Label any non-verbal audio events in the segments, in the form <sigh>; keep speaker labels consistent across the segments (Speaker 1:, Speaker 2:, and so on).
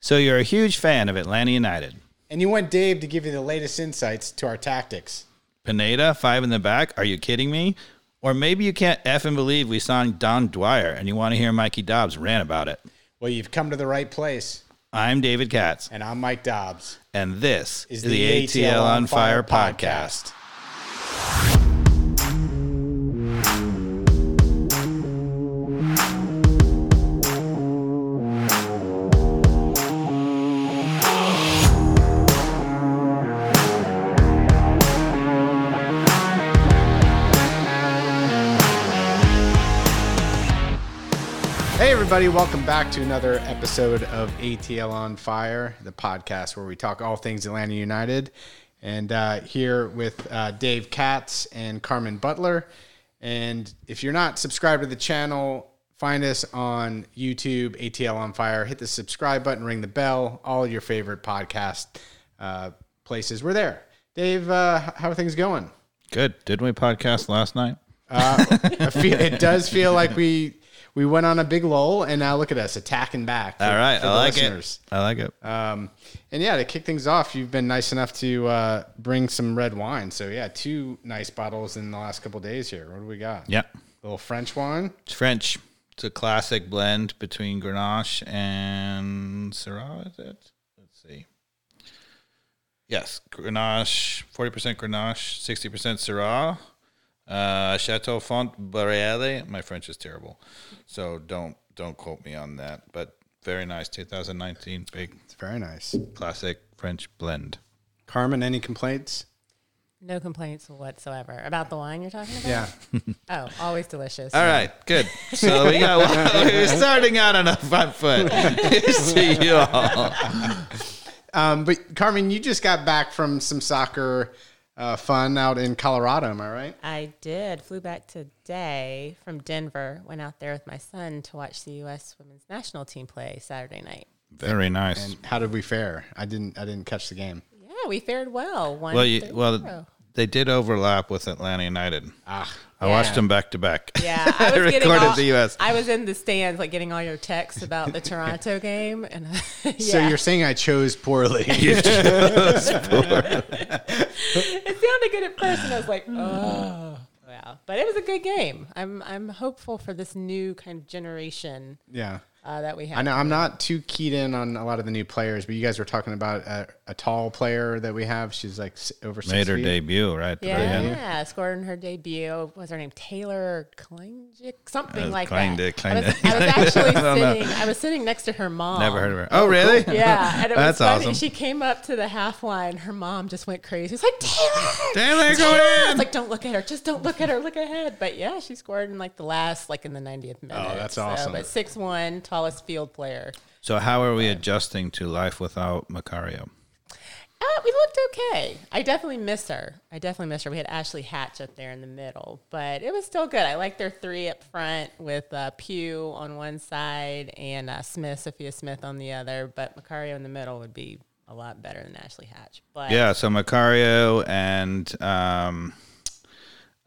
Speaker 1: So you're a huge fan of Atlanta United.
Speaker 2: And you want Dave to give you the latest insights to our tactics.
Speaker 1: Pineda, five in the back. Are you kidding me? Or maybe you can't F and believe we signed Dom Dwyer and you want to hear Mikey Dobbs rant about it.
Speaker 2: Well, you've come to the right place.
Speaker 1: I'm David Katz,
Speaker 2: And I'm Mike Dobbs.
Speaker 1: and this
Speaker 2: Is
Speaker 1: is,
Speaker 2: the
Speaker 1: the ATL on Fire
Speaker 2: Fire
Speaker 1: podcast.
Speaker 2: Hey, everybody, welcome back to another episode of ATL on Fire, the podcast where we talk all things Atlanta United. And uh, here with uh, Dave Katz and Carmen Butler. And if you're not subscribed to the channel, find us on YouTube, ATL on Fire. Hit the subscribe button, ring the bell, all your favorite podcast uh, places. We're there. Dave, uh, how are things going?
Speaker 1: Good. Didn't we podcast last night? <laughs>
Speaker 2: I feel, it does feel like we we went on a big lull, and now look at us attacking back. for-
Speaker 1: All right. I like
Speaker 2: listeners.
Speaker 1: it. I like it.
Speaker 2: Um, and yeah, to kick things off, you've been nice enough to uh, bring some red wine. So yeah, two nice bottles in the last couple days here. What do we got?
Speaker 1: yeah.
Speaker 2: little French wine.
Speaker 1: It's French. It's a classic blend between Grenache and Syrah, is it? Let's see. Yes, Grenache, 40% Grenache, 60% Syrah. Uh, Chateau Font Boreale. My French is terrible, so don't don't quote me on that. But very nice, 2019 big
Speaker 2: It's very nice.
Speaker 1: classic French blend.
Speaker 2: Carmen, any complaints?
Speaker 3: No complaints whatsoever about the wine you're talking about.
Speaker 2: Yeah. <laughs>
Speaker 3: Oh, always delicious.
Speaker 1: All right, good. So we got <laughs> we're starting out on a front foot. <laughs> Here's to you all.
Speaker 2: Um, but Carmen, you just got back from some soccer uh, fun out in Colorado. Am I right?
Speaker 3: I did. Flew back today from Denver. Went out there with my son to watch the U.S. Women's National Team play Saturday night.
Speaker 1: Very nice.
Speaker 2: And how did we fare? I didn't. I didn't catch the game.
Speaker 3: Yeah, we fared well. One
Speaker 1: Well, you, well, they did overlap with Atlanta United.
Speaker 2: Ah,
Speaker 1: I watched them back to back.
Speaker 3: Yeah, I <laughs> was getting
Speaker 1: recorded
Speaker 3: all,
Speaker 1: the U.S.
Speaker 3: I was in the stands, like getting all your texts about the Toronto game, and <laughs> yeah,
Speaker 2: so you're saying I chose <laughs> poorly?
Speaker 3: it sounded good at first, and I was like, oh, yeah. But it was a good game. I'm I'm hopeful for this new kind of generation
Speaker 2: yeah.
Speaker 3: uh, that we have.
Speaker 2: I know I'm not too keyed in on a lot of the new players, but you guys were talking about a, a tall player that we have. She's like over six
Speaker 1: Made her
Speaker 2: feet.
Speaker 1: debut right at the.
Speaker 3: Yeah, scored in her debut. What was her name Taylor Kleinjick? Something
Speaker 1: Uh,
Speaker 3: like
Speaker 1: Kleindick,
Speaker 3: that. I was, I was <laughs> actually
Speaker 1: I don't know.
Speaker 3: sitting. I was sitting next to her mom.
Speaker 1: Never heard of her. Oh, really? <laughs>
Speaker 3: Yeah, and it was
Speaker 1: That's
Speaker 3: funny.
Speaker 1: awesome.
Speaker 3: She came up to the half line. Her mom just went crazy. It's like Taylor,
Speaker 1: Taylor, go
Speaker 3: Taylor!
Speaker 1: in!
Speaker 3: It's like don't look at her. Just don't look at her. Look ahead. But yeah, she scored in like the last, like in the 90th minute.
Speaker 2: Oh, that's
Speaker 3: So,
Speaker 2: awesome.
Speaker 3: but six one, tallest field player.
Speaker 1: So how are we adjusting to life without Macario?
Speaker 3: Uh, we looked okay. I definitely miss her. I definitely miss her. We had Ashley Hatch up there in the middle, but it was still good. I like their three up front with uh, Pugh on one side and uh, Smith, Sophia Smith on the other. But Macario in the middle would be a lot better than Ashley Hatch. But
Speaker 1: Yeah, so Macario and um,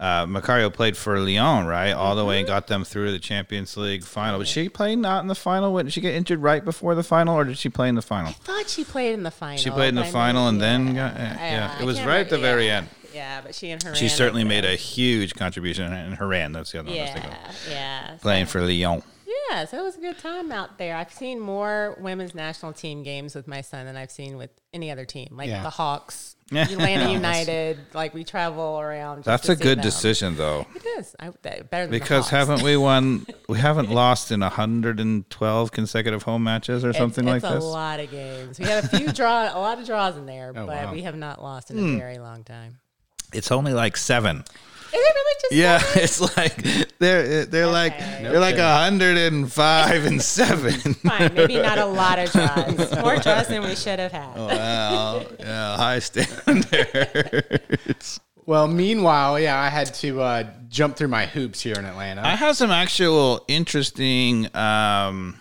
Speaker 1: uh, Macario played for Lyon, right? All the way
Speaker 3: Mm-hmm.
Speaker 1: and got them through to the Champions League final. Was she play not in the final? Did she get injured right before the final, or did she play in the final?
Speaker 3: I thought she played in the final.
Speaker 1: She played in the
Speaker 3: I
Speaker 1: final
Speaker 3: mean,
Speaker 1: and then
Speaker 3: yeah,
Speaker 1: got yeah. Yeah. It was right at the
Speaker 3: remember-
Speaker 1: very
Speaker 3: yeah.
Speaker 1: end.
Speaker 3: Yeah, but she and her.
Speaker 1: She certainly made a huge contribution in Horan. That's the other one I was
Speaker 3: Yeah,
Speaker 1: thinking of.
Speaker 3: yeah.
Speaker 1: Playing for Lyon.
Speaker 3: Yeah, so it was a good time out there. I've seen more women's national team games with my son than I've seen with any other team, like
Speaker 2: Yeah.
Speaker 3: the Hawks,
Speaker 1: Yeah.
Speaker 3: Atlanta <laughs> United. Like we travel around. just
Speaker 1: That's a good
Speaker 3: them.
Speaker 1: decision, though,
Speaker 3: It is. I, better than
Speaker 1: because haven't we won? <laughs> We haven't lost in 112 consecutive home matches or
Speaker 3: It's-
Speaker 1: something
Speaker 3: it's,
Speaker 1: like
Speaker 3: a
Speaker 1: this.
Speaker 3: A lot of games. We had a few draw, a lot of draws in there, <laughs>
Speaker 2: Oh,
Speaker 3: but
Speaker 2: wow.
Speaker 3: we have not lost in a hmm. very long time.
Speaker 1: It's only like seven.
Speaker 3: Is it really just
Speaker 1: Yeah,
Speaker 3: seven? <laughs>
Speaker 1: it's like they're they're like
Speaker 3: Okay.
Speaker 1: they're like
Speaker 2: kidding.
Speaker 1: hundred and five and seven. <laughs>
Speaker 3: Fine, maybe not a lot of draws. <laughs> More draws than we should have had.
Speaker 1: Wow, yeah, high standards.
Speaker 2: Well, meanwhile, yeah, I had to uh, jump through my hoops here in Atlanta.
Speaker 1: I have some actual interesting um,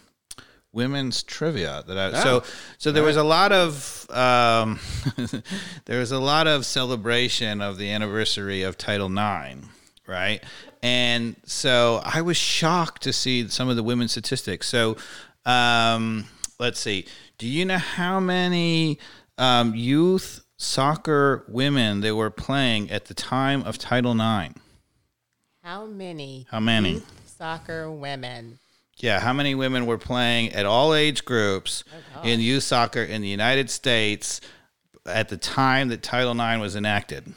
Speaker 1: women's trivia that I so so there was a lot of um, <laughs> there was a lot of celebration of the anniversary of Title IX, right? And so I was shocked to see some of the women's statistics. So um, let's see. Do you know how many um, youth soccer women they were playing at the time of Title IX?
Speaker 3: How many?
Speaker 1: How many?
Speaker 3: youth Soccer women.
Speaker 1: Yeah, how many women were playing at all age groups
Speaker 3: Oh,
Speaker 1: in youth soccer in the United States at the time that Title IX was enacted?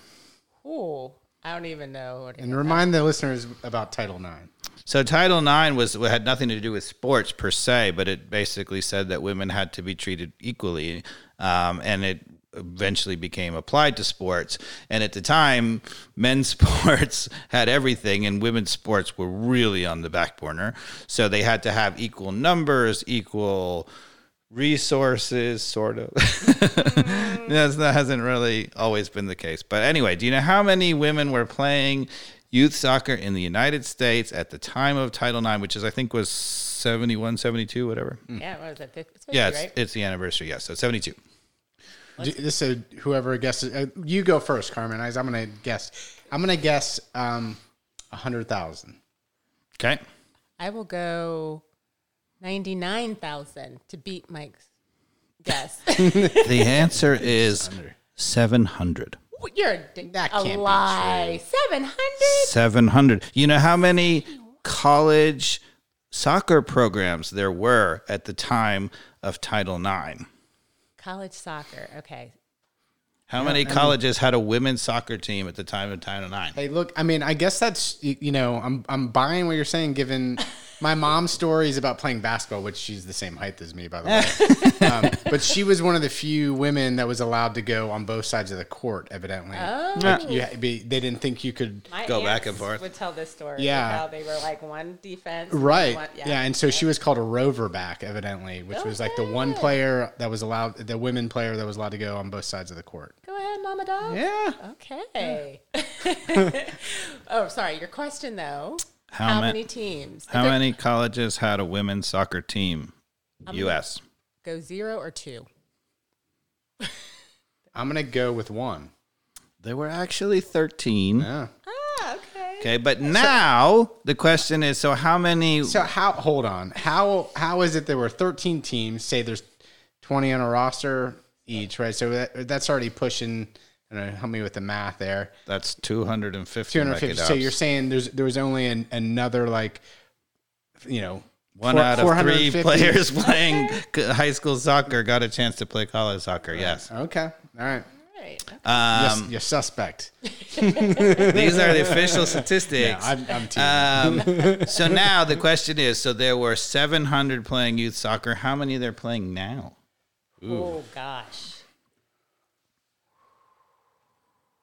Speaker 3: Ooh, I don't even know. What
Speaker 2: And remind the listeners about Title IX.
Speaker 1: So Title IX was had nothing to do with sports per se, but it basically said that women had to be treated equally, um, and it eventually became applied to sports. And at the time, <laughs> men's <laughs> sports had everything, and women's sports were really on the back burner. So they had to have equal numbers, equal resources, sort of. <laughs> Mm. That's, that hasn't really always been the case. But anyway, do you know how many women were playing youth soccer in the United States at the time of Title IX, which is, I think, was 71, 72, whatever? Mm.
Speaker 3: Yeah, what was it? 50, it's 50,
Speaker 1: Yeah, it's,
Speaker 3: right?
Speaker 1: it's the anniversary. Yes, so 72.
Speaker 2: Do- This is whoever guesses. Uh, you go first, Carmen. I- I'm going to guess. I'm going to guess um, a hundred thousand.
Speaker 1: Okay.
Speaker 3: I will go 99,000 to beat Mike's guess. <laughs>
Speaker 1: The answer is 700.
Speaker 3: You're a, d-
Speaker 2: That
Speaker 3: a lie. 700?
Speaker 1: 700. You know how many college soccer programs there were at the time of Title IX?
Speaker 3: College soccer. Okay.
Speaker 1: How many colleges had a women's soccer team at the time of Title IX?
Speaker 2: Hey, look. I mean, I guess that's you you know, I'm I'm buying what you're saying. Given <laughs> my mom's stories about playing basketball, which she's the same height as me, by the way. <laughs> um, but she was one of the few women that was allowed to go on both sides of the court. Evidently, like you, be, they didn't think you could.
Speaker 3: My
Speaker 1: Go back and forth.
Speaker 3: Would tell this story.
Speaker 2: Yeah.
Speaker 3: Yeah. How they were like one defense. and
Speaker 2: Right.
Speaker 3: one-
Speaker 2: yeah. and so she was called a rover back, evidently, which was like the one player that was allowed, the women player that was allowed to go on both sides of the court.
Speaker 3: Go ahead, Mama Dog.
Speaker 2: Yeah.
Speaker 3: Okay. <laughs> <laughs> oh, sorry. Your question though.
Speaker 1: How
Speaker 3: How,
Speaker 1: ma-
Speaker 3: many teams?
Speaker 1: How
Speaker 3: If
Speaker 1: many colleges had a women's soccer team? U.S.
Speaker 3: Go zero or two. <laughs>
Speaker 2: I'm gonna go with one.
Speaker 1: There were actually 13.
Speaker 2: Yeah.
Speaker 3: Ah, okay.
Speaker 1: Okay, but now the question is so how many
Speaker 2: So how? Hold on. How how is it there were 13 teams? Say there's 20 on a roster each, right? So that, that's already pushing. I don't know. Help me with the math there.
Speaker 1: that's 250
Speaker 2: 250.
Speaker 1: like
Speaker 2: So you're saying there's there was only an, another like, you know,
Speaker 1: one
Speaker 2: four-
Speaker 1: out of three players <laughs> playing <laughs> high school soccer got a chance to play college soccer. Yes.
Speaker 2: Okay. All right.
Speaker 3: Right. Okay.
Speaker 1: Um,
Speaker 2: you're suspect. <laughs>
Speaker 1: these are the official statistics.
Speaker 2: I'm, I'm teasing.
Speaker 1: Um, so now the question is: so there were 700 playing youth soccer. How many they're playing now?
Speaker 3: Oh gosh.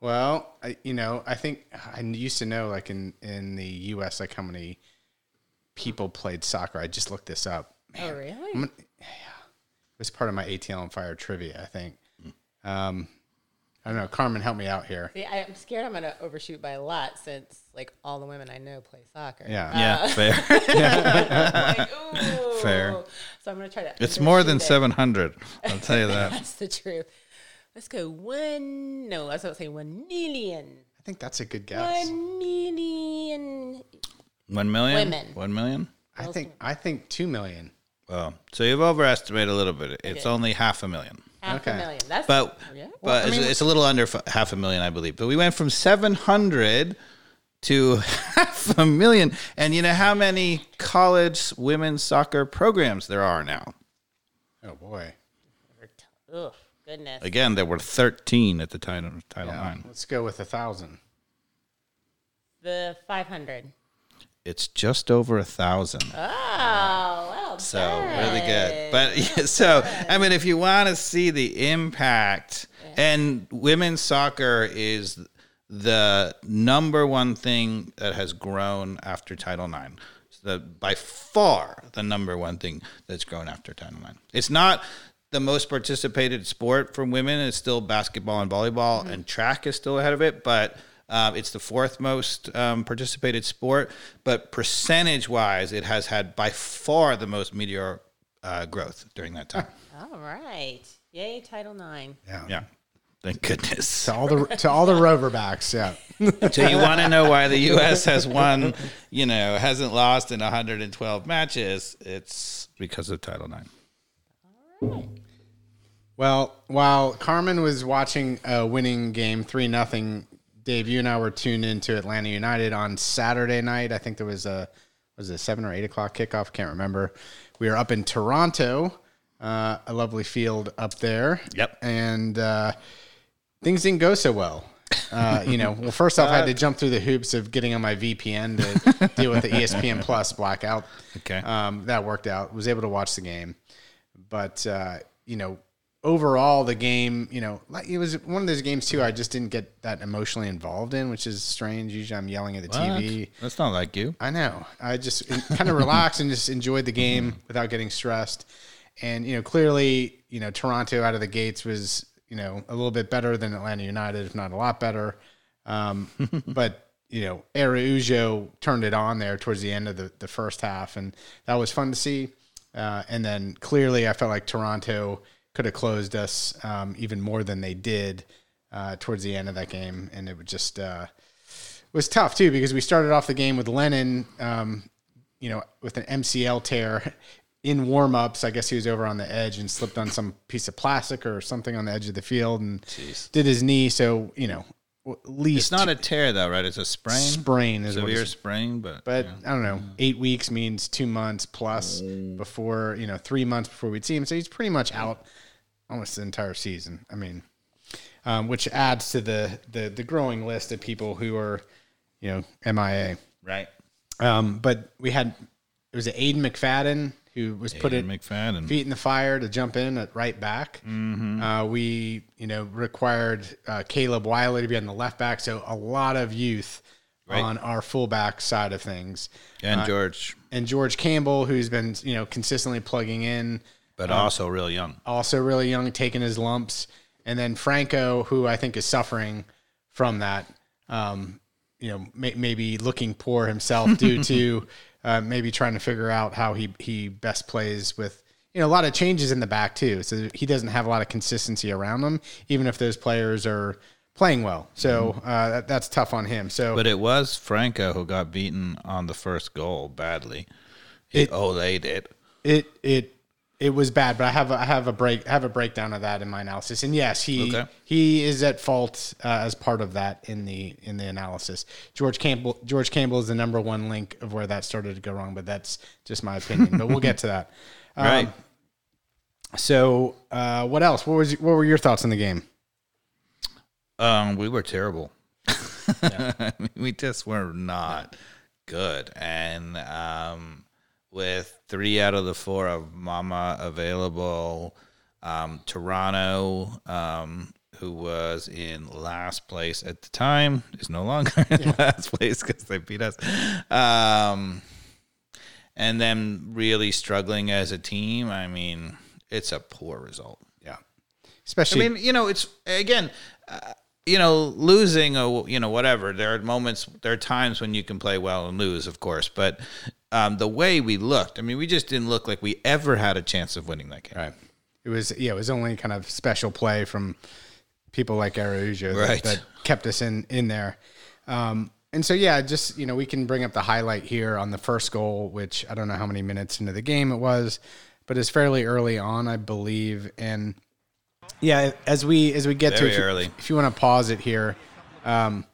Speaker 2: Well, I, you know, I think I used to know, like in in the U.S., like how many people played soccer. I just looked this up.
Speaker 3: Oh really?
Speaker 2: Gonna, yeah, it was part of my ATL on Fire trivia. I think. Um, I don't know. Carmen, help me out here.
Speaker 3: See, I- I'm scared I'm gonna overshoot by a lot since like all the women I know play soccer.
Speaker 2: Yeah.
Speaker 1: Yeah, fair. <laughs>
Speaker 3: Like, ooh.
Speaker 1: Fair.
Speaker 3: So I'm gonna try to.
Speaker 1: It's more than
Speaker 3: it.
Speaker 1: 700. I'll tell you that. <laughs>
Speaker 3: That's the truth. Let's go one. No, I was about to say one million.
Speaker 2: I think that's a good guess.
Speaker 3: One million.
Speaker 1: One million.
Speaker 3: Women.
Speaker 1: One million.
Speaker 2: I think I think two million.
Speaker 1: Well, so you've overestimated a little bit. It's only half a million.
Speaker 3: Half
Speaker 2: Okay.
Speaker 3: a million. That's
Speaker 1: But
Speaker 3: yeah.
Speaker 1: but it's, it's a little under f- half a million, I believe. But we went from 700 to <laughs> half a million. And you know how many college women's soccer programs there are now?
Speaker 2: Oh boy.
Speaker 3: Ugh, goodness.
Speaker 1: Again, there were 13 at the time of Title
Speaker 2: Yeah.
Speaker 1: IX.
Speaker 2: Let's go with a thousand.
Speaker 3: The 500.
Speaker 1: It's just over a thousand.
Speaker 3: Oh, well
Speaker 1: So
Speaker 3: done.
Speaker 1: really good. But <laughs> yeah, so I mean, if you want to see the impact, and women's soccer is the number one thing that has grown after Title IX. It's the by far the number one thing that's grown after Title IX. It's not the most participated sport for women. is still basketball and volleyball, and track is still ahead of it, but. Um, it's the fourth most um, participated sport, but percentage wise, it has had by far the most meteor uh, growth during that time. <laughs>
Speaker 3: All right. Yay, Title IX.
Speaker 2: Yeah.
Speaker 1: yeah. Thank goodness.
Speaker 2: To all the to all the Roverbacks. Yeah.
Speaker 1: So you want to know why the U.S. has won, you know, hasn't lost in 112 matches? It's because of Title IX.
Speaker 2: Well, while Carmen was watching a winning game, 3 nothing. Dave, you and I were tuned into Atlanta United on Saturday night. I think there was a was it a seven or eight o'clock kickoff? Can't remember. We were up in Toronto, uh, a lovely field up there.
Speaker 1: Yep.
Speaker 2: And uh, things didn't go so well. Uh, you know, well, first off, I had to <laughs> jump through the hoops of getting on my VPN to <laughs> deal with the ESPN Plus blackout.
Speaker 1: Okay.
Speaker 2: Um, that worked out. Was able to watch the game, but uh, you know, overall, the game, you know, like it was one of those games too. I just didn't get that emotionally involved in, which is strange. Usually, I'm yelling at the TV.
Speaker 1: That's not like you.
Speaker 2: I know. I just kind of relaxed and just enjoyed the game without getting stressed. And you know, clearly, you know, Toronto out of the gates was you know a little bit better than Atlanta United, if not a lot better. Um, <laughs> but you know, Araujo turned it on there towards the end of the, the first half, and that was fun to see. Uh, and then clearly, I felt like Toronto could have closed us um, even more than they did uh, towards the end of that game, and it would just uh, was tough too because we started off the game with Lennon, um, you know, with an MCL tear in warm-ups. I guess he was over on the edge and slipped on some piece of plastic or something on the edge of the field and did his knee. So you know, least
Speaker 1: It's not a tear though, right? It's a sprain.
Speaker 2: sprain is what
Speaker 1: Severe
Speaker 2: it's
Speaker 1: sprain, but,
Speaker 2: but
Speaker 1: yeah.
Speaker 2: I don't know. Eight weeks means two months plus before you know three months before we'd see him. So he's pretty much out almost the entire season. I mean, um, which adds to the, the the growing list of people who are you know MIA.
Speaker 1: right.
Speaker 2: Um, but we had it was Aiden McFadden who was put in
Speaker 1: McFadden.
Speaker 2: feet in the fire to jump in at right back.
Speaker 1: Mm-hmm.
Speaker 2: Uh, we, you know, required uh, Caleb Wiley to be on the left back, so a lot of youth
Speaker 1: Right.
Speaker 2: on our fullback side of things,
Speaker 1: and George,
Speaker 2: and George Campbell, who's been, you know, consistently plugging in,
Speaker 1: but
Speaker 2: Um,
Speaker 1: also real young.
Speaker 2: also really young, taking his lumps, and then Franco, who I think is suffering from that. Um, you know, may, maybe looking poor himself due <laughs> to uh, maybe trying to figure out how he he best plays with you know a lot of changes in the back too. So he doesn't have a lot of consistency around him, even if those players are playing well. So uh, that, that's tough on him. So
Speaker 1: But it was Franco who got beaten on the first goal badly.
Speaker 2: It-
Speaker 1: Olayed it.
Speaker 2: it it it was bad, but I have a, I have a break I have a breakdown of that in my analysis. And yes, he
Speaker 1: Okay.
Speaker 2: he is at fault uh, as part of that in the in the analysis. George Campbell George Campbell is the number one link of where that started to go wrong, but that's just my opinion. but we'll get to that. <laughs> Um,
Speaker 1: Right.
Speaker 2: So, uh, what else? What was what were your thoughts on the game?
Speaker 1: Um, we were terrible. <laughs> we just were not good. And um, with three out of the four of Mama available, um, Toronto, um, who was in last place at the time, is no longer <laughs> in last place because they beat us. Um, and them really struggling as a team. I mean, it's a poor result.
Speaker 2: Yeah, especially.
Speaker 1: I mean, you know, it's again, uh, you know, losing or you know whatever. There are moments, there are times when you can play well and lose, of course. But um, the way we looked, I mean, we just didn't look like we ever had a chance of winning that game.
Speaker 2: Right. It was yeah, it was only kind of special play from people like Araujo that,
Speaker 1: Right.
Speaker 2: that kept us in in there. Um, and so yeah, just you know, we can bring up the highlight here on the first goal, which I don't know how many minutes into the game it was, but it's fairly early on, I believe. And yeah, as we as we get to
Speaker 1: Very
Speaker 2: if you- if you want to pause it here, um,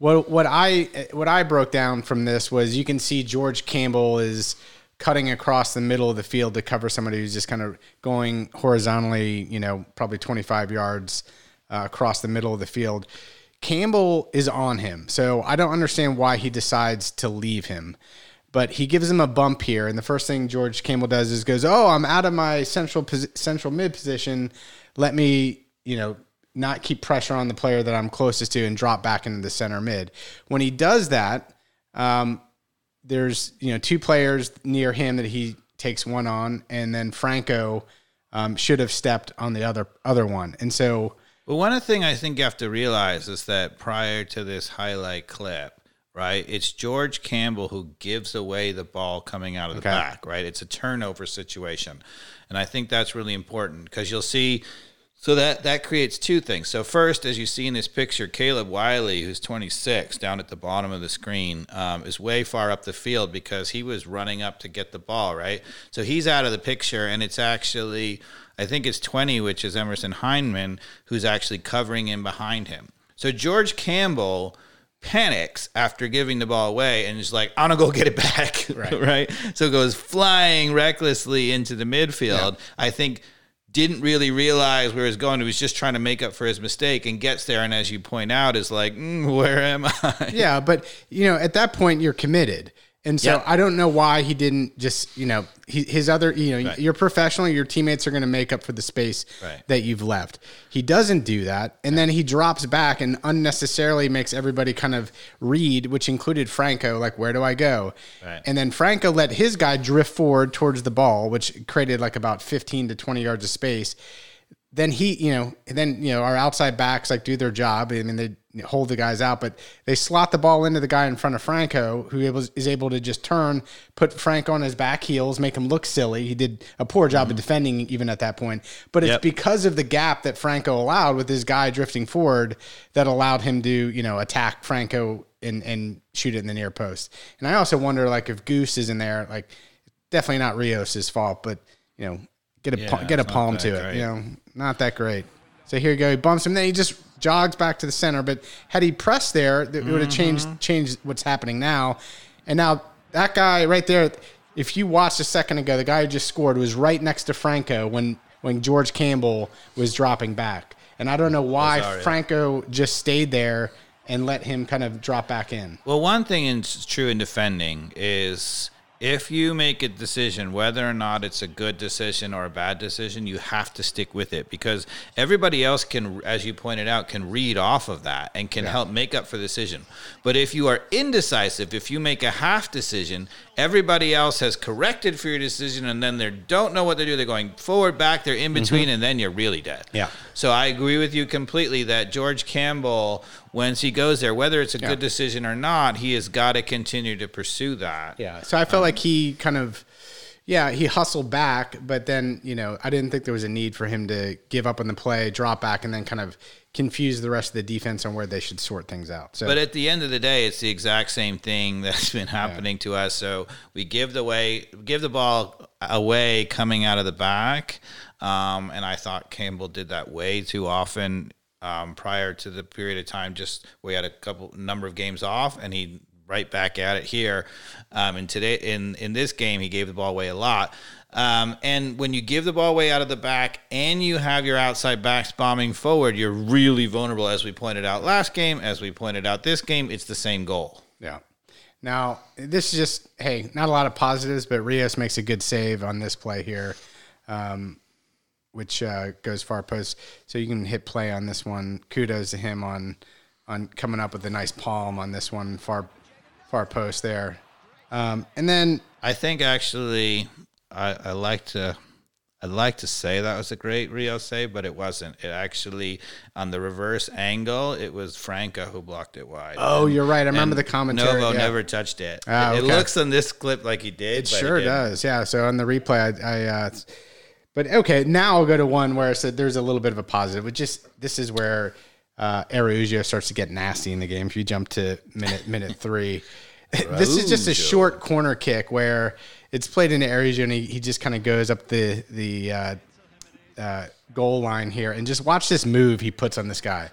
Speaker 2: what what I what I broke down from this was you can see George Campbell is cutting across the middle of the field to cover somebody who's just kind of going horizontally, you know, probably 25 yards uh, across the middle of the field. Campbell is on him, so I don't understand why he decides to leave him. But he gives him a bump here, and the first thing George Campbell does is goes, "Oh, I'm out of my central central mid position. Let me, you know, not keep pressure on the player that I'm closest to and drop back into the center mid." When he does that, um, there's you know two players near him that he takes one on, and then Franco um, should have stepped on the other other one, and so
Speaker 1: But one thing I think you have to realize is that prior to this highlight clip, right, it's George Campbell who gives away the ball coming out of the
Speaker 2: Okay.
Speaker 1: back, right? It's a turnover situation. And I think that's really important because you'll see so that that creates two things. So first, as you see in this picture, Caleb Wiley, who's 26, down at the bottom of the screen, um, is way far up the field because he was running up to get the ball. Right, so he's out of the picture, and it's actually I think it's 20, which is Emerson Hyndman, who's actually covering in behind him. So George Campbell panics after giving the ball away and is like, I'm gonna go get it back. <laughs>
Speaker 2: Right.
Speaker 1: right? So goes flying recklessly into the midfield. I think didn't really realize where he was going. He was just trying to make up for his mistake and gets there. And as you point out, is like, mm, where am I?
Speaker 2: Yeah, but you know, at that point, you're committed. And so
Speaker 1: Yeah.
Speaker 2: I don't know why he didn't just, you know, he, his other, you know,
Speaker 1: Right.
Speaker 2: you're professional. Your teammates are going to make up for the space
Speaker 1: Right.
Speaker 2: that you've left. He doesn't do that, and then he drops back and unnecessarily makes everybody kind of read, which included Franco, like where do I go?
Speaker 1: Right.
Speaker 2: And then Franco let his guy drift forward towards the ball, which created like about 15 to 20 yards of space then he, you know, and then you know our outside backs like do their job. I mean, they hold the guys out, but they slot the ball into the guy in front of Franco, who able, is able to just turn, put Franco on his back heels, make him look silly. He did a poor job of mm-hmm. defending even at that point, but it's
Speaker 1: Yep.
Speaker 2: because of the gap that Franco allowed with his guy drifting forward that allowed him to, you know, attack Franco and and shoot it in the near post. And I also wonder, like, if Goose is in there, like, definitely not Rios' fault, but you know, get a
Speaker 1: Yeah,
Speaker 2: get a palm to it.
Speaker 1: great.
Speaker 2: You know, not that great. So here you go. He bumps him. Then he just jogs back to the center. But had he pressed there, that would have changed
Speaker 1: Mm-hmm.
Speaker 2: changed what's happening now. And now that guy right there, if you watched a second ago, the guy who just scored was right next to Franco when when George Campbell was dropping back. And I don't know why
Speaker 1: Rosario.
Speaker 2: Franco just stayed there and let him kind of drop back in.
Speaker 1: Well, one thing is true in defending is if you make a decision, whether or not it's a good decision or a bad decision, you have to stick with it because everybody else can, as you pointed out, can read off of that and can help make up for the decision. But if you are indecisive, if you make a half decision, everybody else has corrected for your decision and then they don't know what they do. They're going forward, back, they're in mm-hmm. between, and then you're really dead.
Speaker 2: Yeah.
Speaker 1: So I agree with you completely that George Campbell, once he goes there, whether it's a good decision or not, he has got to continue to pursue that.
Speaker 2: Yeah. So I felt like he kind of, yeah, he hustled back, but then, you know, I didn't think there was a need for him to give up on the play, drop back, and then kind of confuse the rest of the defense on where they should sort things out. So,
Speaker 1: But at the end of the day, it's the exact same thing <laughs> that's been happening to us. So we give the way, give the ball away coming out of the back, um, and I thought Campbell did that way too often um, prior to the period of time. Just we had a couple number of games off, and he right back at it here. Um, and today in in this game, he gave the ball away a lot. Um, and when you give the ball away out of the back and you have your outside backs bombing forward, you're really vulnerable, as we pointed out last game, as we pointed out this game. It's the same goal.
Speaker 2: yeah. Now, this is just, hey, not a lot of positives, but Rios makes a good save on this play here, um, which uh, goes far post. So you can hit play on this one. Kudos to him on on coming up with a nice palm on this one, far far post there. Um, and then
Speaker 1: I think actually, I, I like to. I'd like to say that was a great Rio save, but it wasn't. It actually, on the reverse angle, it was Franco who blocked it wide.
Speaker 2: Oh, you're right. I remember the commentary.
Speaker 1: Novo
Speaker 2: yeah.
Speaker 1: never touched it.
Speaker 2: Ah,
Speaker 1: it, it looks on this clip like he did.
Speaker 2: It sure
Speaker 1: didn't.
Speaker 2: does. Yeah. So on the replay, I, I uh, but okay, now I'll go to one where it's a, there's a little bit of a positive. But just this is where uh, Araujo starts to get nasty in the game. If you jump to minute minute three, <laughs> this is just a short corner kick where it's played into Araujo and he, he just kind of goes up the the uh, uh, goal line here and just watch this move he puts on this guy.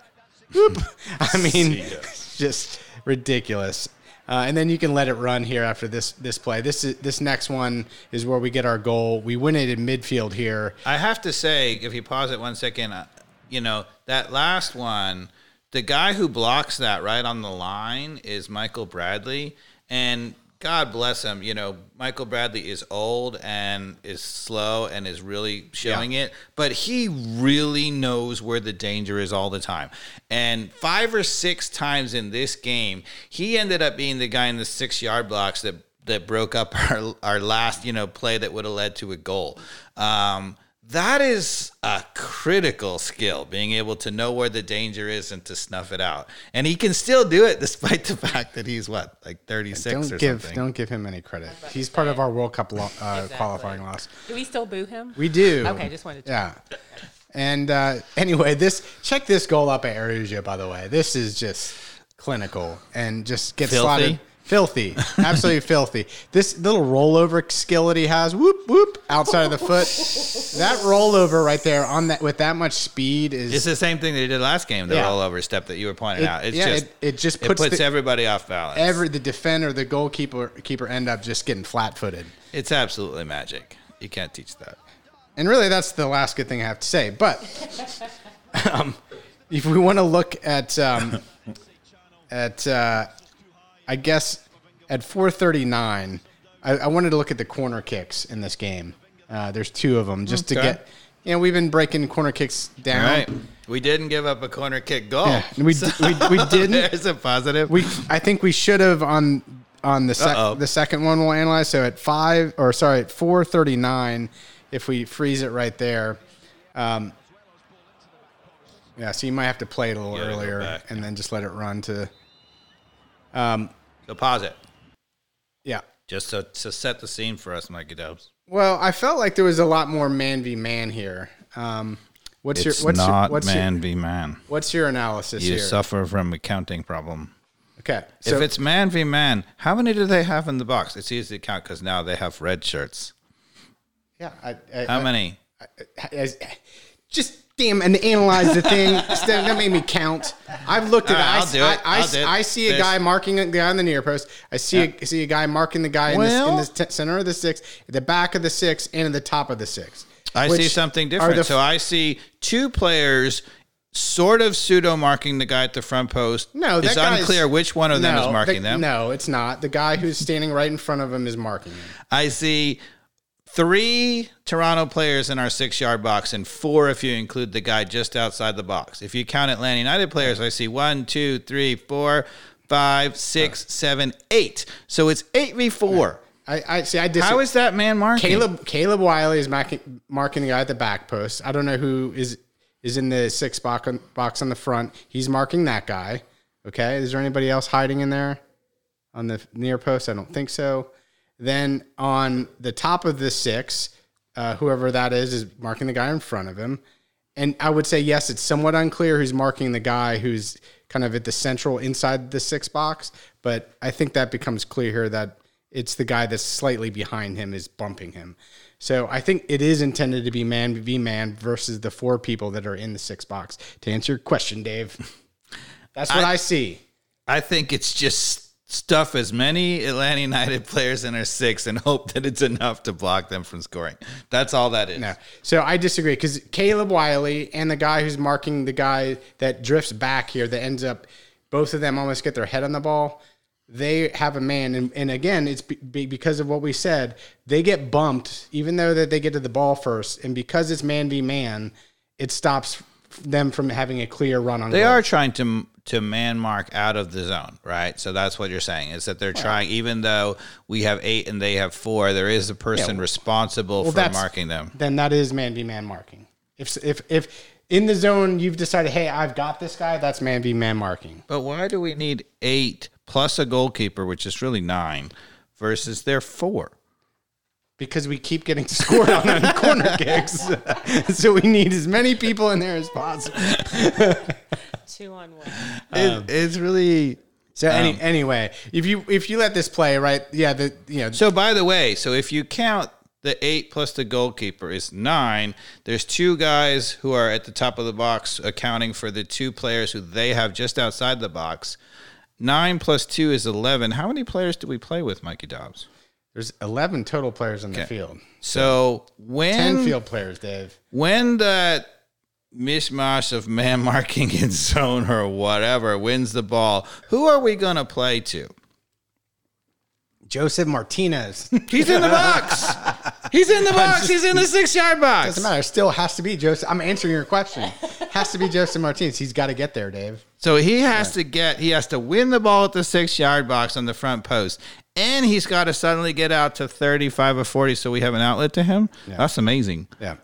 Speaker 2: Whoop. <laughs> I mean, <laughs> just ridiculous. Uh, and then you can let it run here after this this play. This is this next one is where we get our goal. We win it in midfield here.
Speaker 1: I have to say, if you pause it one second, uh, you know that last one, the guy who blocks that right on the line is Michael Bradley, and God bless him. You know, Michael Bradley is old and is slow and is really showing it, but he really knows where the danger is all the time. And five or six times in this game, he ended up being the guy in the six yard blocks that that broke up <laughs> our our last you know play that would have led to a goal. Um, that is a critical skill, being able to know where the danger is and to snuff it out. And he can still do it <laughs> despite the fact that he's what, like 36
Speaker 2: Don't
Speaker 1: or
Speaker 2: give
Speaker 1: something.
Speaker 2: don't give him any credit. He's part of our World Cup lo- uh, qualifying loss.
Speaker 3: Do we still boo him?
Speaker 2: We do.
Speaker 3: Okay, just wanted to
Speaker 2: Yeah. And uh, anyway, this check this goal up at Araujo. By the way, this is just clinical and just gets
Speaker 1: Filthy?
Speaker 2: slotted. Filthy, absolutely <laughs> filthy. This little rollover skill that he has, whoop whoop, outside of the foot. That rollover right there on that with that much speed is
Speaker 1: It's the same thing they did last game, the
Speaker 2: Yeah.
Speaker 1: rollover step that you were pointing
Speaker 2: It-
Speaker 1: out. It's
Speaker 2: yeah,
Speaker 1: just
Speaker 2: it- it just
Speaker 1: it
Speaker 2: puts
Speaker 1: puts
Speaker 2: the-
Speaker 1: everybody off balance.
Speaker 2: every the defender, the goalkeeper keeper end up just getting flat footed.
Speaker 1: it's absolutely magic. You can't teach that.
Speaker 2: And really, that's the last good thing I have to say. But <laughs> um, if we want to look at um, <laughs> at uh, I guess at 439, I, I wanted to look at the corner kicks in this game. Uh, there's two of them just to get. You know, we've been breaking corner kicks down.
Speaker 1: Right. We didn't give up a corner kick goal.
Speaker 2: Yeah, we, d- we, we <laughs> didn't.
Speaker 1: There's a positive.
Speaker 2: We I think we should have on on the sec, the second one we'll analyze. So at five or sorry at four thirty nine, if we freeze it right there, um, yeah. So you might have to play it a little
Speaker 1: Gotta
Speaker 2: earlier and then just let it run to
Speaker 1: so pause it.
Speaker 2: yeah.
Speaker 1: Just to, to set the scene for us, Mikey Dubs.
Speaker 2: Well, I felt like there was a lot more man v man here. Um, what's
Speaker 1: It's
Speaker 2: your what's
Speaker 1: not
Speaker 2: your, what's
Speaker 1: man
Speaker 2: Your,
Speaker 1: v man.
Speaker 2: what's your analysis here?
Speaker 1: You
Speaker 2: here?
Speaker 1: suffer from a counting problem.
Speaker 2: okay, so
Speaker 1: if it's man v man, how many do they have in the box? It's easy to count because now they have red shirts.
Speaker 2: yeah, I, I,
Speaker 1: How
Speaker 2: I-
Speaker 1: many?
Speaker 2: just damn and analyze the thing. <laughs> That made me count. I've looked at.
Speaker 1: Right,
Speaker 2: I,
Speaker 1: I'll do it.
Speaker 2: I,
Speaker 1: I'll do it.
Speaker 2: I see a guy marking a guy on the near post. I see a, see a guy marking the guy in, the, in the t- center of the six, at the back of the six, and at the top of the six.
Speaker 1: I see something different.
Speaker 2: the-
Speaker 1: so I see two players sort of pseudo marking the guy at the front post.
Speaker 2: no,
Speaker 1: it's unclear which one of them
Speaker 2: no,
Speaker 1: is marking
Speaker 2: the-
Speaker 1: them.
Speaker 2: No, it's not. The guy who's standing right in front of him is marking him.
Speaker 1: I see three Toronto players in our six yard box and four if you include the guy just outside the box. If you count Atlanta United players, I see one, two, three, four, five, six, seven, eight. So it's 8v4.
Speaker 2: I, I see. I disagree.
Speaker 1: How is that man marking?
Speaker 2: Caleb Caleb Wiley is marking, marking the guy at the back post. I don't know who is is in the six box on, box on the front. He's marking that guy. Okay. Is there anybody else hiding in there on the near post? I don't think so. Then on the top of the six, uh, whoever that is is marking the guy in front of him. And I would say yes, it's somewhat unclear who's marking the guy who's kind of at the central inside the six box. But I think that becomes clear here that it's the guy that's slightly behind him is bumping him. So I think it is intended to be man v man versus the four people that are in the six box. To answer your question, Dave, <laughs> that's what I, see.
Speaker 1: I think it's just stuff as many Atlanta United <laughs> players in our six and hope that it's enough to block them from scoring. That's all that is.
Speaker 2: No. So I disagree because Caleb Wiley and the guy who's marking the guy that drifts back here that ends up, both of them almost get their head on the ball. They have a man, and, and again, it's be, be- because of what we said. They get bumped, even though that they get to the ball first, and because it's man v man, it stops them from having a clear run on.
Speaker 1: They
Speaker 2: goal.
Speaker 1: are trying to to man mark out of the zone, right? So that's what you're saying is that they're trying, even though we have eight and they have four, there is a person
Speaker 2: well-
Speaker 1: responsible
Speaker 2: Well,
Speaker 1: for marking them.
Speaker 2: Then that is man v man marking. If if if in the zone you've decided, hey, I've got this guy, that's man v man marking.
Speaker 1: But why do we need eight plus a goalkeeper, which is really nine, versus their four?
Speaker 2: Because we keep getting <laughs> scored on on corner <laughs> kicks. <laughs> so we need as many people in there as possible.
Speaker 3: Two on one.
Speaker 1: It, it's really
Speaker 2: So any,
Speaker 1: Um,
Speaker 2: anyway, if you if you let this play, right? Yeah, the you know
Speaker 1: So by the way, so if you count the eight plus the goalkeeper is nine, there's two guys who are at the top of the box accounting for the two players who they have just outside the box. Nine plus two is eleven. How many players do we play with, Mikey Dobbs?
Speaker 2: There's 11 total players on the field.
Speaker 1: So
Speaker 2: 10
Speaker 1: when
Speaker 2: field players, Dave.
Speaker 1: when that mishmash of man <laughs> marking in zone or whatever wins the ball, who are we gonna play to?
Speaker 2: Josef Martinez.
Speaker 1: He's in the box. <laughs> He's in the <laughs> box. He's in the six yard box.
Speaker 2: Doesn't matter. Still has to be Josef. I'm answering your question. has to be Josef Martinez. He's got to get there, Dave.
Speaker 1: So he has to get, he has to win the ball at the six yard box on the front post. And he's got to suddenly get out to 35 or 40 so we have an outlet to him. That's amazing.
Speaker 2: Yeah.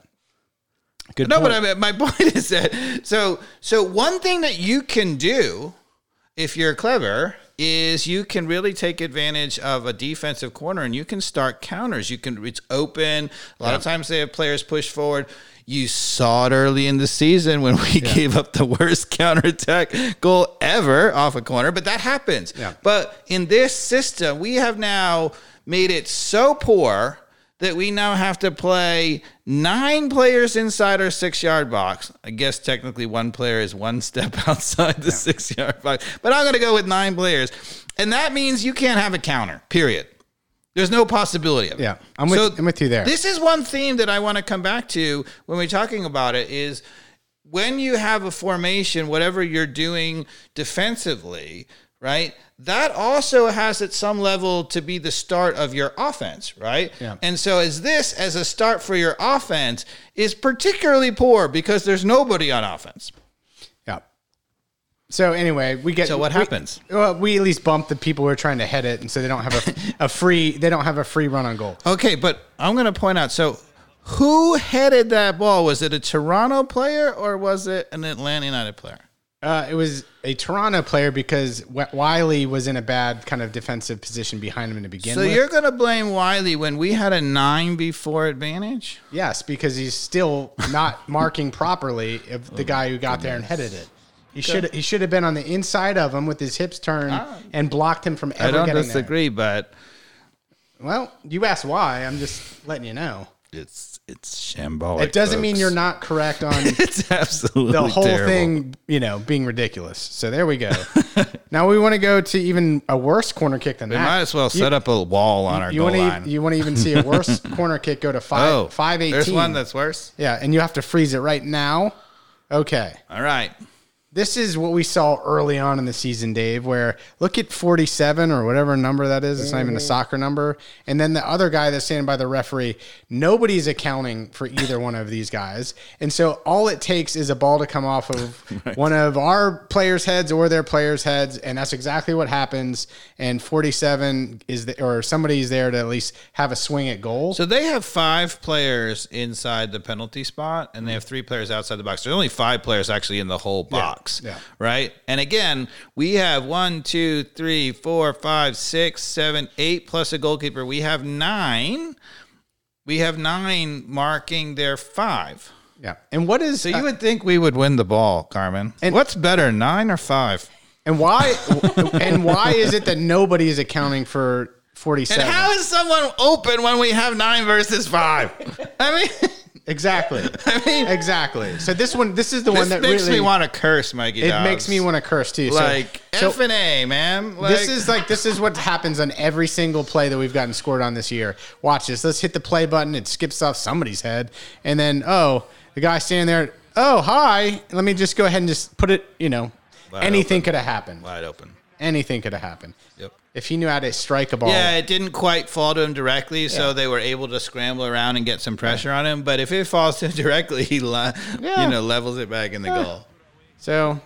Speaker 2: Good.
Speaker 1: No,
Speaker 2: point.
Speaker 1: but I mean, my <laughs> point is that so so one thing that you can do if you're clever is you can really take advantage of a defensive corner and you can start counters. You can it's open. A lot of times they have players push forward. You saw it early in the season when we gave up the worst counterattack goal ever off a corner, but that happens.
Speaker 2: Yeah.
Speaker 1: But in this system, we have now made it so poor that we now have to play nine players inside our six yard box. I guess technically one player is one <laughs> step outside the six yard box, but I'm going to go with nine players. And that means you can't have a counter, period. There's no possibility of it.
Speaker 2: Yeah, I'm with- I'm with you there.
Speaker 1: This is one theme that I want to come back to when we're talking about it is when you have a formation, whatever you're doing defensively, right? That also has at some level to be the start of your offense, right?
Speaker 2: Yeah.
Speaker 1: And so is this as a start for your offense is particularly poor because there's nobody on offense.
Speaker 2: Yeah. So anyway, we get.
Speaker 1: So what
Speaker 2: we-
Speaker 1: happens?
Speaker 2: Well, we at least bump the people who are trying to head it, and so they don't have a, a free. They don't have a free run on goal.
Speaker 1: Okay, but I'm going to point out so who headed that ball? Was it a Toronto player or was it an Atlanta United player?
Speaker 2: Uh, it was a Toronto player because W- Wiley was in a bad kind of defensive position behind him to begin
Speaker 1: So
Speaker 2: with.
Speaker 1: you're going to blame Wiley when we had a nine before advantage?
Speaker 2: yes, because he's still not <laughs> marking properly of the guy who got there and headed it. He should he should have been on the inside of him with his hips turned and blocked him from ever
Speaker 1: I don't
Speaker 2: getting
Speaker 1: disagree, but.
Speaker 2: Well, you asked why. I'm just letting you know.
Speaker 1: it's it's shambolic.
Speaker 2: It doesn't mean you're not correct <laughs> on
Speaker 1: It's absolutely
Speaker 2: the whole
Speaker 1: terrible.
Speaker 2: thing, you know, being ridiculous. So there we go. <laughs> now we want to go to even a worse corner kick than that.
Speaker 1: We
Speaker 2: that.
Speaker 1: might as well set up a wall on our
Speaker 2: you
Speaker 1: goal
Speaker 2: to you want to even see a worse <laughs> corner kick go to five
Speaker 1: oh,
Speaker 2: five eighteen.
Speaker 1: There's one that's worse.
Speaker 2: yeah, and you have to freeze it right now. Okay.
Speaker 1: All right.
Speaker 2: This is what we saw early on in the season, Dave, where look at 47 or whatever number that is. It's not even a mm-hmm. soccer number. And then the other guy that's standing by the referee, nobody's accounting for either one of these guys. And so all it takes is a ball to come off of <laughs> one of our players' heads or their players' heads. And that's exactly what happens. And 47 is the, or somebody's there to at least have a swing at goal.
Speaker 1: So they have five players inside the penalty spot, and they mm-hmm. have three players outside the box. There's only five players actually in the whole box.
Speaker 2: yeah.
Speaker 1: Right. And again, we have one, two, three, four, five, six, seven, eight plus a goalkeeper. We have nine. We have nine marking their five.
Speaker 2: yeah. And what is
Speaker 1: So you uh, would think we would win the ball, Carmen.
Speaker 2: And-
Speaker 1: What's better, nine or five?
Speaker 2: and why <laughs> and why is it that nobody is accounting for 47?
Speaker 1: And how is someone open when we have nine versus five? <laughs> I mean,
Speaker 2: Exactly. <laughs>
Speaker 1: I mean,
Speaker 2: exactly. So this one, this is the one that
Speaker 1: makes
Speaker 2: really
Speaker 1: me want to curse, Mikey.
Speaker 2: it
Speaker 1: Dobbs.
Speaker 2: makes me want to curse too. So-
Speaker 1: like
Speaker 2: so,
Speaker 1: F and A, man. Like,
Speaker 2: this is like this is what happens on every single play that we've gotten scored on this year. Watch this. Let's hit the play button. It skips off somebody's head, and then oh, the guy standing there. Oh, hi. Let me just go ahead and just put it. You know,
Speaker 1: Wide
Speaker 2: anything
Speaker 1: open.
Speaker 2: could have happened.
Speaker 1: wide open.
Speaker 2: Anything could have happened.
Speaker 1: Yep.
Speaker 2: If he knew how to strike a ball.
Speaker 1: Yeah, it didn't quite fall to him directly, so they were able to scramble around and get some pressure on him. But if it falls to him <laughs> directly, he le-
Speaker 2: Yeah.
Speaker 1: you know levels it back in the goal.
Speaker 2: So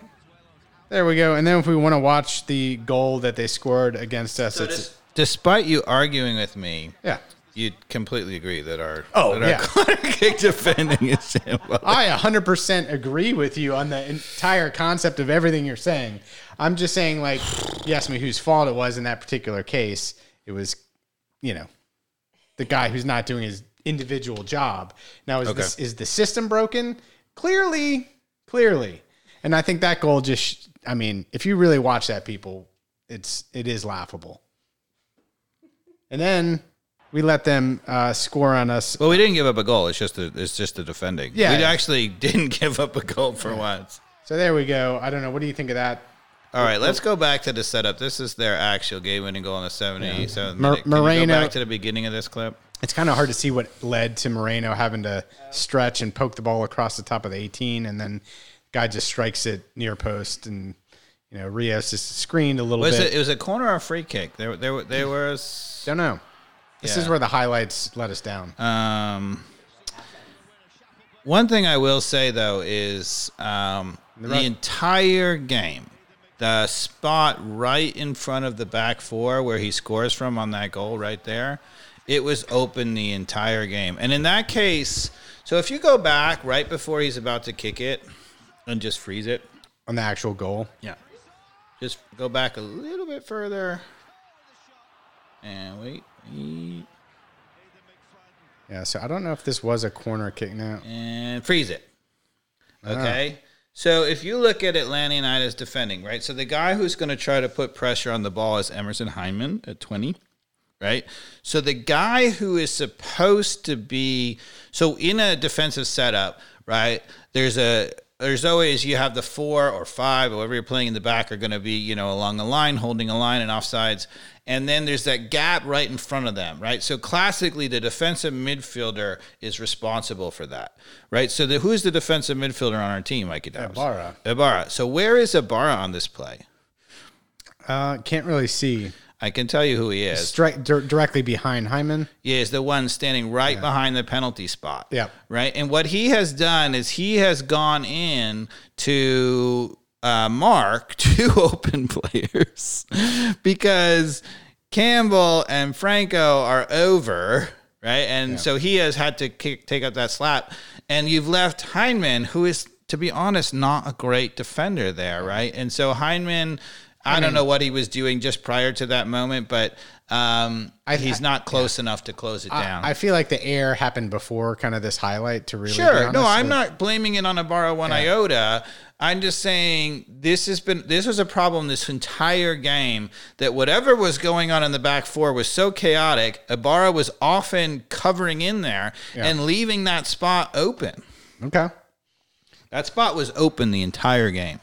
Speaker 2: there we go. And then if we want to watch the goal that they scored against us, it's
Speaker 1: Despite you arguing with me,
Speaker 2: yeah.
Speaker 1: You completely agree that our
Speaker 2: Oh,
Speaker 1: that our
Speaker 2: yeah. <laughs>
Speaker 1: corner kick defending is. <laughs>
Speaker 2: I 100% agree with you on the entire concept of everything you're saying. I'm just saying, like, you asked me whose fault it was in that particular case. It was, you know, the guy who's not doing his individual job. Now, is,
Speaker 1: Okay.
Speaker 2: this, is the system broken? Clearly, clearly. And I think that goal just, I mean, if you really watch that, people, it's it is laughable. And then we let them uh, score on us.
Speaker 1: Well, we didn't give up a goal. It's just the it's just the defending.
Speaker 2: Yeah.
Speaker 1: we actually <laughs> didn't give up a goal for once.
Speaker 2: So there we go. I don't know. What do you think of that?
Speaker 1: All right, let's go back to the setup. This is their actual game-winning goal in the 77th
Speaker 2: Mar-
Speaker 1: minute. Can
Speaker 2: Moreno-
Speaker 1: go back to the beginning of this clip?
Speaker 2: it's kind of hard to see what led to Moreno having to stretch and poke the ball across the top of the 18, and then guy just strikes it near post, and you know Rios just screened a little
Speaker 1: Was
Speaker 2: bit.
Speaker 1: it? It was a corner or a free kick. There, there, there was.
Speaker 2: Don't know. This is where the highlights let us down.
Speaker 1: Um, one thing I will say though is um, the
Speaker 2: right-
Speaker 1: entire game, the spot right in front of the back four where he scores from on that goal right there, it was open the entire game. And in that case, so if you go back right before he's about to kick it and just freeze it,
Speaker 2: on the actual goal.
Speaker 1: yeah, just go back a little bit further. And wait.
Speaker 2: Yeah, so I don't know if this was a corner kick now.
Speaker 1: and freeze it. Ah. Okay. So if you look at Atlanta United's defending, right? So the guy who's going to try to put pressure on the ball is Emerson Hyndman at 20. right? So the guy who is supposed to be so in a defensive setup, right? There's a there's always you have the four or five, or whoever you're playing in the back are going to be you know along the line, holding a line and offsides, and then there's that gap right in front of them, right? So classically, the defensive midfielder is responsible for that, right? So the, who's the defensive midfielder on our team, Mikey Dobbs?
Speaker 2: Ibarra.
Speaker 1: Ibarra. So where is Ibarra on this play?
Speaker 2: Uh, can't really see.
Speaker 1: I can tell you who he is.
Speaker 2: Dir- directly behind Hyndman.
Speaker 1: He is the one standing right behind the penalty spot.
Speaker 2: Yeah.
Speaker 1: Right. And what he has done is he has gone in to uh, mark <laughs> two open players because Campbell and Franco are over. Right. And so he has had to kick, take up that slap. And you've left Hyndman, who is, to be honest, not a great defender there. Right. And so Hyndman. I, don't know what he was doing just prior to that moment, but um, he's not close enough to close it down.
Speaker 2: I feel like the air happened before kind of this highlight to really.
Speaker 1: Sure. No, I'm not blaming it on Ibarra one iota. I'm just saying this has been this was a problem this entire game that whatever was going on in the back four was so chaotic. Ibarra was often covering in there and leaving that spot open.
Speaker 2: Okay.
Speaker 1: That spot was open the entire game.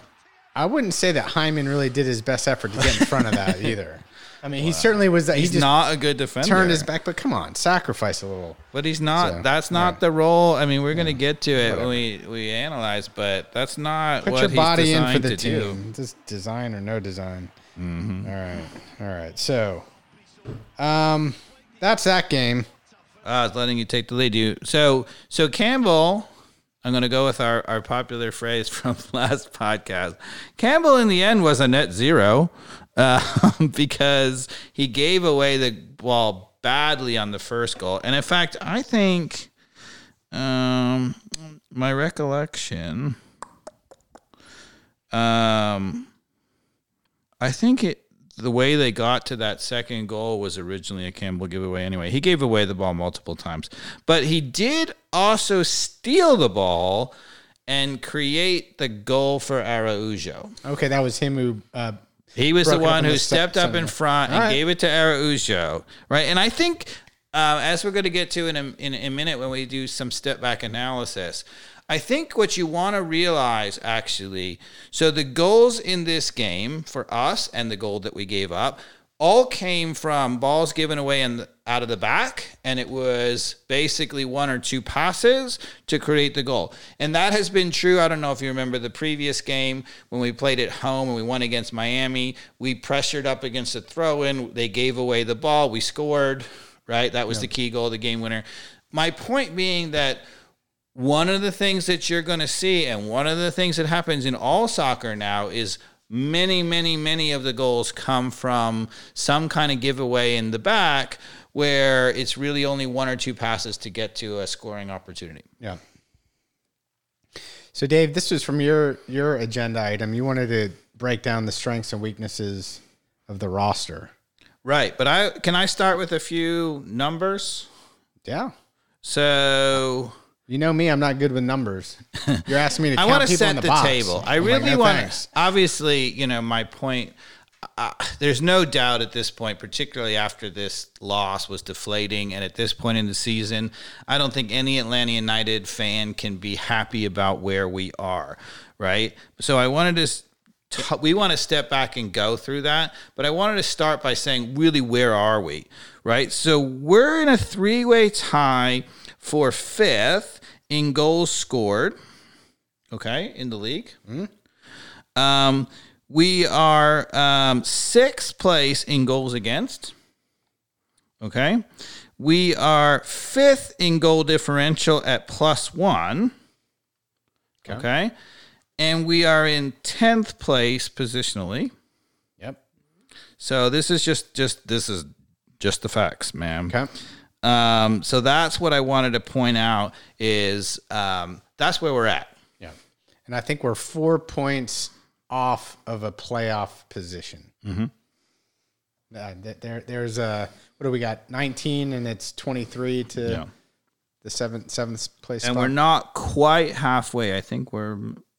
Speaker 2: I wouldn't say that Hyndman really did his best effort to get in front of that <laughs> either. I mean, he certainly was. That he
Speaker 1: He's
Speaker 2: just
Speaker 1: not a good defender.
Speaker 2: turned his back, but come on, sacrifice a little.
Speaker 1: But he's not.
Speaker 2: So,
Speaker 1: that's not
Speaker 2: yeah.
Speaker 1: the role. I mean, we're gonna get to it when we we analyze, but that's not
Speaker 2: Put
Speaker 1: what
Speaker 2: your
Speaker 1: he's
Speaker 2: body in for the
Speaker 1: to do.
Speaker 2: team. Just design or no design. Mm-hmm. All right, all right. So, um, that's that game.
Speaker 1: Ah, I was letting you take the lead. You so so Campbell. I'm going to go with our, our popular phrase <laughs> from last podcast. Campbell, in the end, was a net zero uh, <laughs> because he gave away the ball badly on the first goal. And in fact, I think um, my recollection, um, I think it the way they got to that second goal was originally a Campbell giveaway anyway. He gave away the ball multiple times, but he did also steal the ball and create the goal for Araujo.
Speaker 2: Okay, that was him who. Uh,
Speaker 1: He was the one who stepped up in front and
Speaker 2: right.
Speaker 1: gave it to Araujo, right? And I think, uh, as we're going to get to in a, in a minute when we do some step back analysis, I think what you want to realize actually, so the goals in this game for us and the goal that we gave up all came from balls given away in the, out of the back, and it was basically one or two passes to create the goal. And that has been true. I don't know if you remember the previous game when we played at home and we won against Miami. We pressured up against the throw in, they gave away the ball, we scored, right? That was the key goal, the game winner. My point being that one of the things that you're going to see, and one of the things that happens in all soccer now, is many, many, many of the goals come from some kind of giveaway in the back where it's really only one or two passes to get to a scoring opportunity.
Speaker 2: yeah. So, Dave, this was from your your agenda item. You wanted to break down the strengths and weaknesses of the roster.
Speaker 1: Right. But I can I start with a few numbers?
Speaker 2: Yeah.
Speaker 1: So
Speaker 2: You know me, I'm not good with numbers. <laughs> You're asking me to
Speaker 1: I want to
Speaker 2: people
Speaker 1: set
Speaker 2: the,
Speaker 1: the, table. I
Speaker 2: I'm like,
Speaker 1: really
Speaker 2: "No,
Speaker 1: want to. Obviously, you know, my point. Uh, there's no doubt at this point, particularly after this loss was deflating, and at this point in the season, I don't think any Atlanta United fan can be happy about where we are. Right. So I wanted to. t- We want to step back and go through that, but I wanted to start by saying, really, where are we? Right. So we're in a three way tie for fifth in goals scored okay, in the league. Um, we are um, sixth place in goals against. Okay. We are fifth in goal differential at plus one. Okay. And we are in 10th place positionally.
Speaker 2: Yep.
Speaker 1: So this is just just this is just the facts, man.
Speaker 2: Okay.
Speaker 1: Um, so that's what I wanted to point out is um, that's where we're at.
Speaker 2: Yeah. And I think we're four points off of a playoff position. Mm-hmm. Uh, there, there's a what do we got? 19, and it's 23 to
Speaker 1: Yeah.
Speaker 2: the seventh seventh place.
Speaker 1: and
Speaker 2: spot.
Speaker 1: we're not quite halfway. I think we're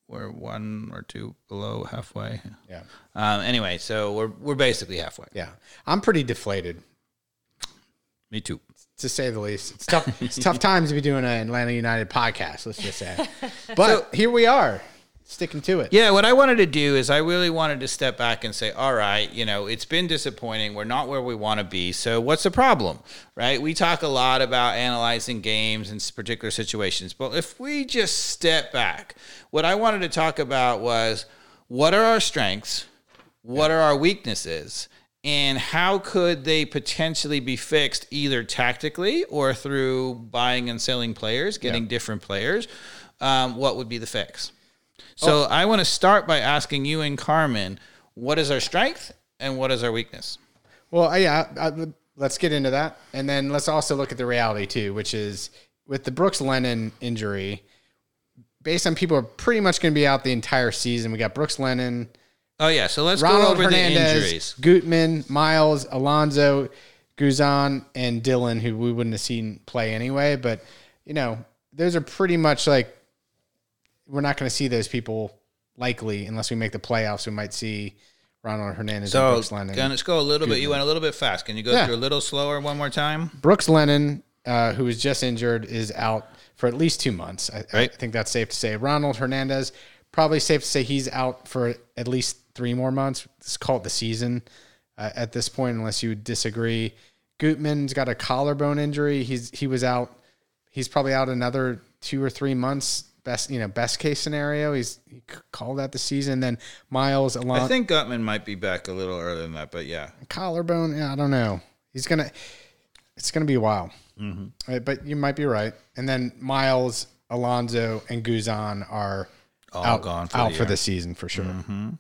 Speaker 1: we're one or two below halfway.
Speaker 2: yeah,
Speaker 1: Um, anyway, so we're we're basically halfway.
Speaker 2: yeah. I'm pretty deflated.
Speaker 1: Me too.
Speaker 2: to say the least. It's tough. it's tough <laughs> times to be doing an Atlanta United podcast. Let's just say, <laughs> but here we are, sticking to it.
Speaker 1: Yeah, what I wanted to do is I really wanted to step back and say, all right, you know, it's been disappointing. We're not where we want to be. So what's the problem? Right? We talk a lot about analyzing games and particular situations. But if we just step back, what I wanted to talk about was what are our strengths? What are our weaknesses? And how could they potentially be fixed either tactically or through buying and selling players, getting different players? Um, what would be the fix? So oh. I want to start by asking you and Carmen, what is our strength and what is our weakness?
Speaker 2: Well, yeah. I, let's get into that, and then let's also look at the reality too, which is with the Brooks Lennon injury. Based on people are pretty much going to be out the entire season. We got Brooks Lennon,
Speaker 1: Oh yeah, so let's go
Speaker 2: Ronald
Speaker 1: over the injuries.
Speaker 2: Gutman, Miles, Alonso, Guzan, and Dylan, who we wouldn't have seen play anyway. But you know, those are pretty much like we're not going to see those people likely unless we make the playoffs. We might see Ronald Hernandez and
Speaker 1: So
Speaker 2: Brooks Lennon.
Speaker 1: can- let's go a little bit. You went a little bit fast. Can you go
Speaker 2: Yeah.
Speaker 1: through a little slower one more time?
Speaker 2: Brooks Lennon, uh, who was just injured, is out for at least two months. I,
Speaker 1: Right.
Speaker 2: I think that's safe to say. Ronald Hernandez, probably safe to say he's out for at least three more months. Let's call it the season uh, at this point, unless you disagree. Gutman's got a collarbone injury. He's he was out. He's probably out another two or three months. Best you know, best case scenario. He's he called out the season. Then Miles
Speaker 1: Alonso
Speaker 2: I
Speaker 1: think Gutman might be back a little earlier than that, but yeah.
Speaker 2: collarbone. Yeah, I don't know. He's gonna. It's gonna be a while. Right, but you might be right. And then Miles, Alonso, and Guzan are
Speaker 1: All
Speaker 2: out,
Speaker 1: gone for
Speaker 2: out
Speaker 1: the
Speaker 2: for the season for sure. Mm-hmm.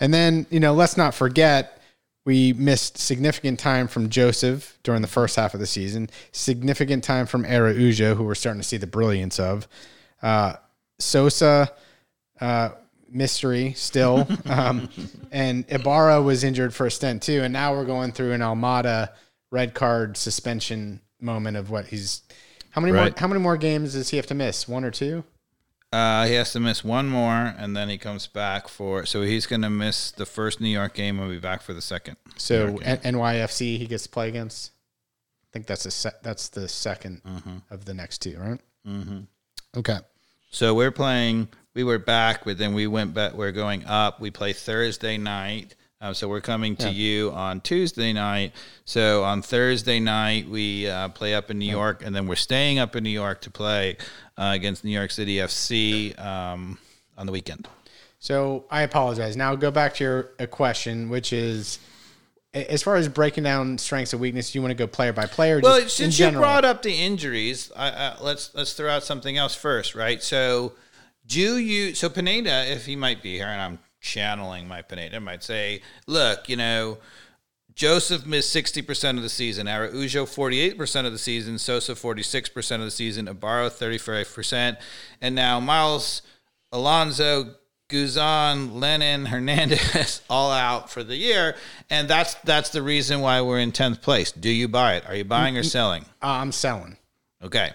Speaker 2: And then you know, let's not forget we missed significant time from Josef during the first half of the season. Significant time from Era Araujo, who we're starting to see the brilliance of. Uh, Sosa, uh, mystery still, <laughs> um, and Ibarra was injured for a stint too. And now we're going through an Almada red card suspension moment of what he's. How many more? How many more games does he have to miss? One or two?
Speaker 1: Uh, he has to miss one more, and then he comes back for. So he's going to miss the first New York game and be back for the second.
Speaker 2: So N- NYFC he gets to play against. I think that's the se- that's the 2nd of the next two, right? Mm-hmm. Okay.
Speaker 1: So we're playing. We were back, but then we went back. We're going up. We play Thursday night. Um, so we're coming to you on Tuesday night. So on Thursday night we uh, play up in New York, and then we're staying up in New York to play uh, against New York City FC um, on the weekend.
Speaker 2: So I apologize. Now go back to your uh, question, which is as far as breaking down strengths and weaknesses, you want to go player by player?
Speaker 1: Well, since
Speaker 2: in
Speaker 1: you brought up the injuries, I, I, let's let's throw out something else first, right? So, do you? So Pineda, if he might be here, and I'm channeling my Pineda, might say, "Look, you know, Josef missed sixty percent of the season, Araujo forty-eight percent of the season, Sosa forty-six percent of the season, Ibarra thirty-five percent, and now Miles, Alonso." Guzan, Lennon, Hernandez, <laughs> all out for the year, and that's that's the reason why we're in tenth place. Do you buy it? Are you buying or selling?
Speaker 2: Uh, I'm selling.
Speaker 1: Okay,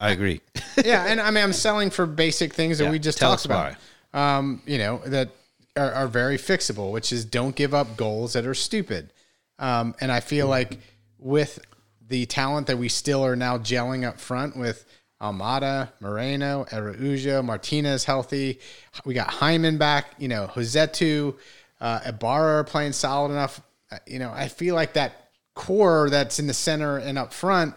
Speaker 1: I agree. <laughs>
Speaker 2: yeah, and I mean I'm selling for basic things that
Speaker 1: Yeah,
Speaker 2: we just talked about. Um, you know that are, are very fixable, which is don't give up goals that are stupid. Um, and I feel like with the talent that we still are now gelling up front with Almada, Moreno, Araujo, Martinez healthy, we got Hyndman back. You know, Rossetto, uh, Ibarra playing solid enough. Uh, you know, I feel like that core that's in the center and up front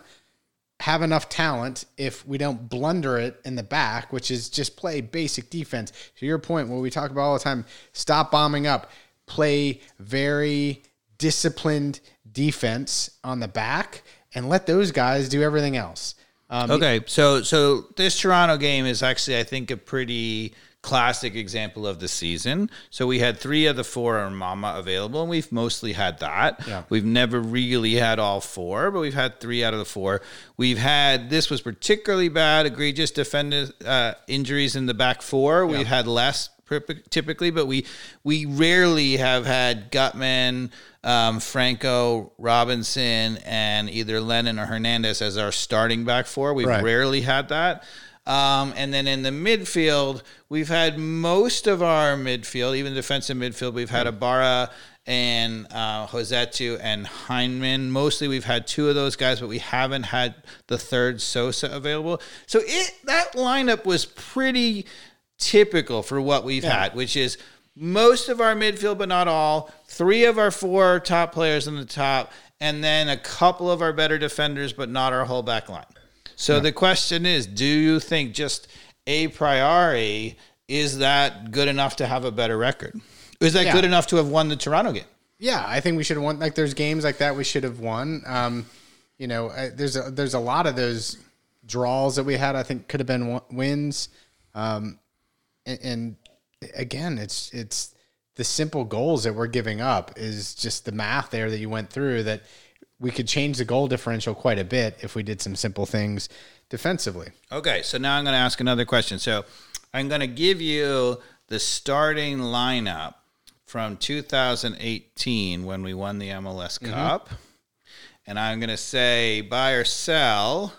Speaker 2: have enough talent if we don't blunder it in the back, which is just play basic defense. To your point, what we talk about all the time, stop bombing up, play very disciplined defense on the back, and let those guys do everything else. Um,
Speaker 1: Okay, so so this Toronto game is actually, I think, a pretty classic example of the season. So we had three of the four are Mama available, and we've mostly had that.
Speaker 2: Yeah.
Speaker 1: We've never really had all four, but we've had three out of the four. We've had this was particularly bad, egregious defender uh, injuries in the back four. We've had less typically, but we we rarely have had Gutman, um, Franco, Robinson, and either Lennon or Hernandez as our starting back four. We've
Speaker 2: Right.
Speaker 1: rarely had that. Um, and then in the midfield, we've had most of our midfield, even defensive midfield, we've had Ibarra and uh, Rossetto and Hyndman. Mostly, we've had two of those guys, but we haven't had the third Sosa available. So it that lineup was pretty typical for what we've had, which is most of our midfield, but not all. Three of our four top players in the top, and then a couple of our better defenders, but not our whole back line. So the question is, do you think just a priori is that good enough to have a better record? Is that
Speaker 2: Yeah.
Speaker 1: good enough to have won the Toronto game?
Speaker 2: Yeah, I think we should have won. Like, there's games like that we should have won. Um, you know, there's a, there's a lot of those draws that we had. I think could have been wins. Um, and, and again, it's it's the simple goals that we're giving up is just the math there that you went through. That we could change the goal differential quite a bit if we did some simple things defensively.
Speaker 1: Okay, so now I'm going to ask another question. So I'm going to give you the starting lineup from 2018 when we won the MLS mm-hmm. Cup. And I'm going to say buy or sell.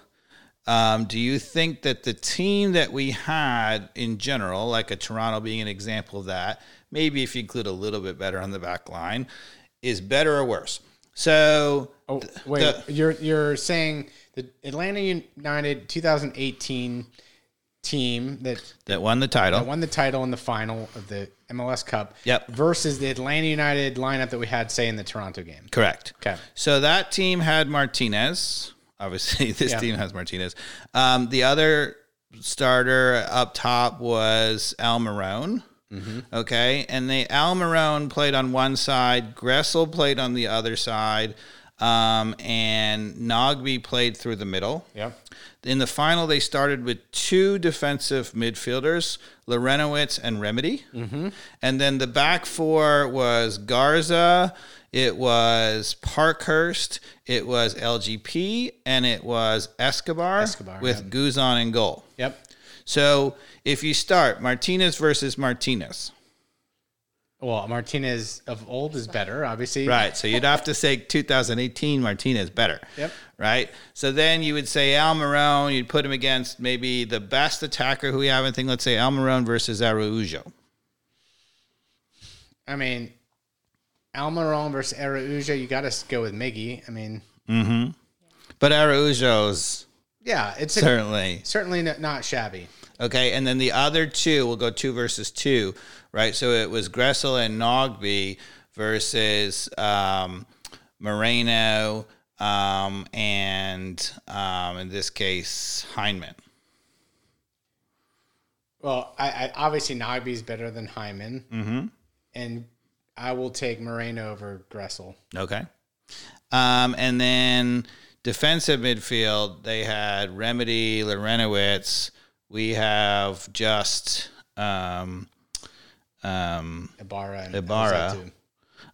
Speaker 1: Um, do you think that the team that we had in general, like a Toronto being an example of that, maybe if you include a little bit better on the back line, is better or worse? So,
Speaker 2: Oh wait, you're you're saying the Atlanta United 2018 team that
Speaker 1: that won the title.
Speaker 2: that won the title in the final of the MLS Cup.
Speaker 1: Yep.
Speaker 2: Versus the Atlanta United lineup that we had, say, in the Toronto game.
Speaker 1: Correct.
Speaker 2: Okay.
Speaker 1: So that team had Martinez. Obviously, <laughs> this
Speaker 2: Yeah.
Speaker 1: team has Martinez. Um, the other starter up top was Almiron. Okay, and they Almiron played on one side, Gressel played on the other side, um, and Nagbe played through the middle.
Speaker 2: Yep.
Speaker 1: In the final, they started with two defensive midfielders, Larentowicz and Remedi. Mm-hmm. And then the back four was Garza, it was Parkhurst, it was LGP, and it was Escobar,
Speaker 2: Escobar,
Speaker 1: with. Guzan in goal.
Speaker 2: Yep.
Speaker 1: So if you start Martinez versus Martinez,
Speaker 2: Well, Martinez of old is better, obviously.
Speaker 1: Right. So you'd have to say 2018 Martinez better.
Speaker 2: Yep.
Speaker 1: Right. So then you would say Almiron, you'd put him against maybe the best attacker who we have in thing. Let's say Almiron versus Araujo.
Speaker 2: I mean, Almiron versus Araujo, you got to go with Miggy. I mean,
Speaker 1: But Araujo's
Speaker 2: yeah, it's a,
Speaker 1: certainly
Speaker 2: certainly not, shabby.
Speaker 1: okay. And then the other two, we'll go two versus two. Right. So it was Gressel and Nagbe versus um, Moreno um, and um, in this case, Hyndman.
Speaker 2: Well, I, I obviously Nagbe's better than Hyndman, mm-hmm. and I will take Moreno over Gressel.
Speaker 1: Okay. Um, and then defensive midfield, they had Remedi, Larentowicz. We have just um, um,
Speaker 2: Ibarra and
Speaker 1: Ibarra.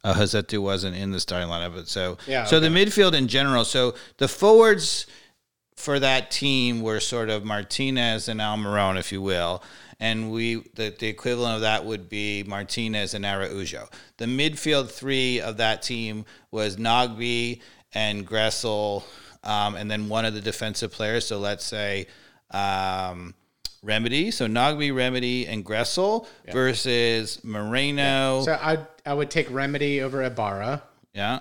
Speaker 1: Uh, Rossetto wasn't in the starting lineup, but so
Speaker 2: Yeah,
Speaker 1: so the midfield in general. So the forwards for that team were sort of Martinez and Almiron, if you will, and we the, the equivalent of that would be Martinez and Araujo. The midfield three of that team was Nagbe and Gressel, um, and then one of the defensive players. So let's say. Um, Remedi, so Nagbe, Remedi, and Gressel versus Moreno.
Speaker 2: So I I would take Remedi over Ibarra.
Speaker 1: Yeah.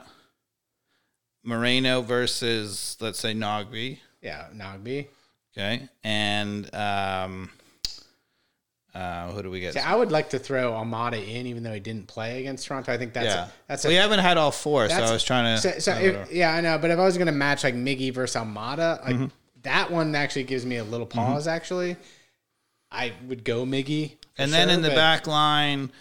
Speaker 1: Moreno versus let's say Nagbe.
Speaker 2: Yeah, Nagbe.
Speaker 1: Okay. And um uh who do we get?
Speaker 2: See, I would like to throw Almada in, even though he didn't play against Toronto. I think that's
Speaker 1: yeah.
Speaker 2: a, that's a,
Speaker 1: we haven't had all four, so I was trying to
Speaker 2: So, so if, yeah, I know. But if I was going to match like Miggy versus Almada, like
Speaker 1: Mm-hmm.
Speaker 2: that one actually gives me a little pause. Actually, I would go Miggy.
Speaker 1: and then
Speaker 2: sure,
Speaker 1: in the
Speaker 2: but-
Speaker 1: back line,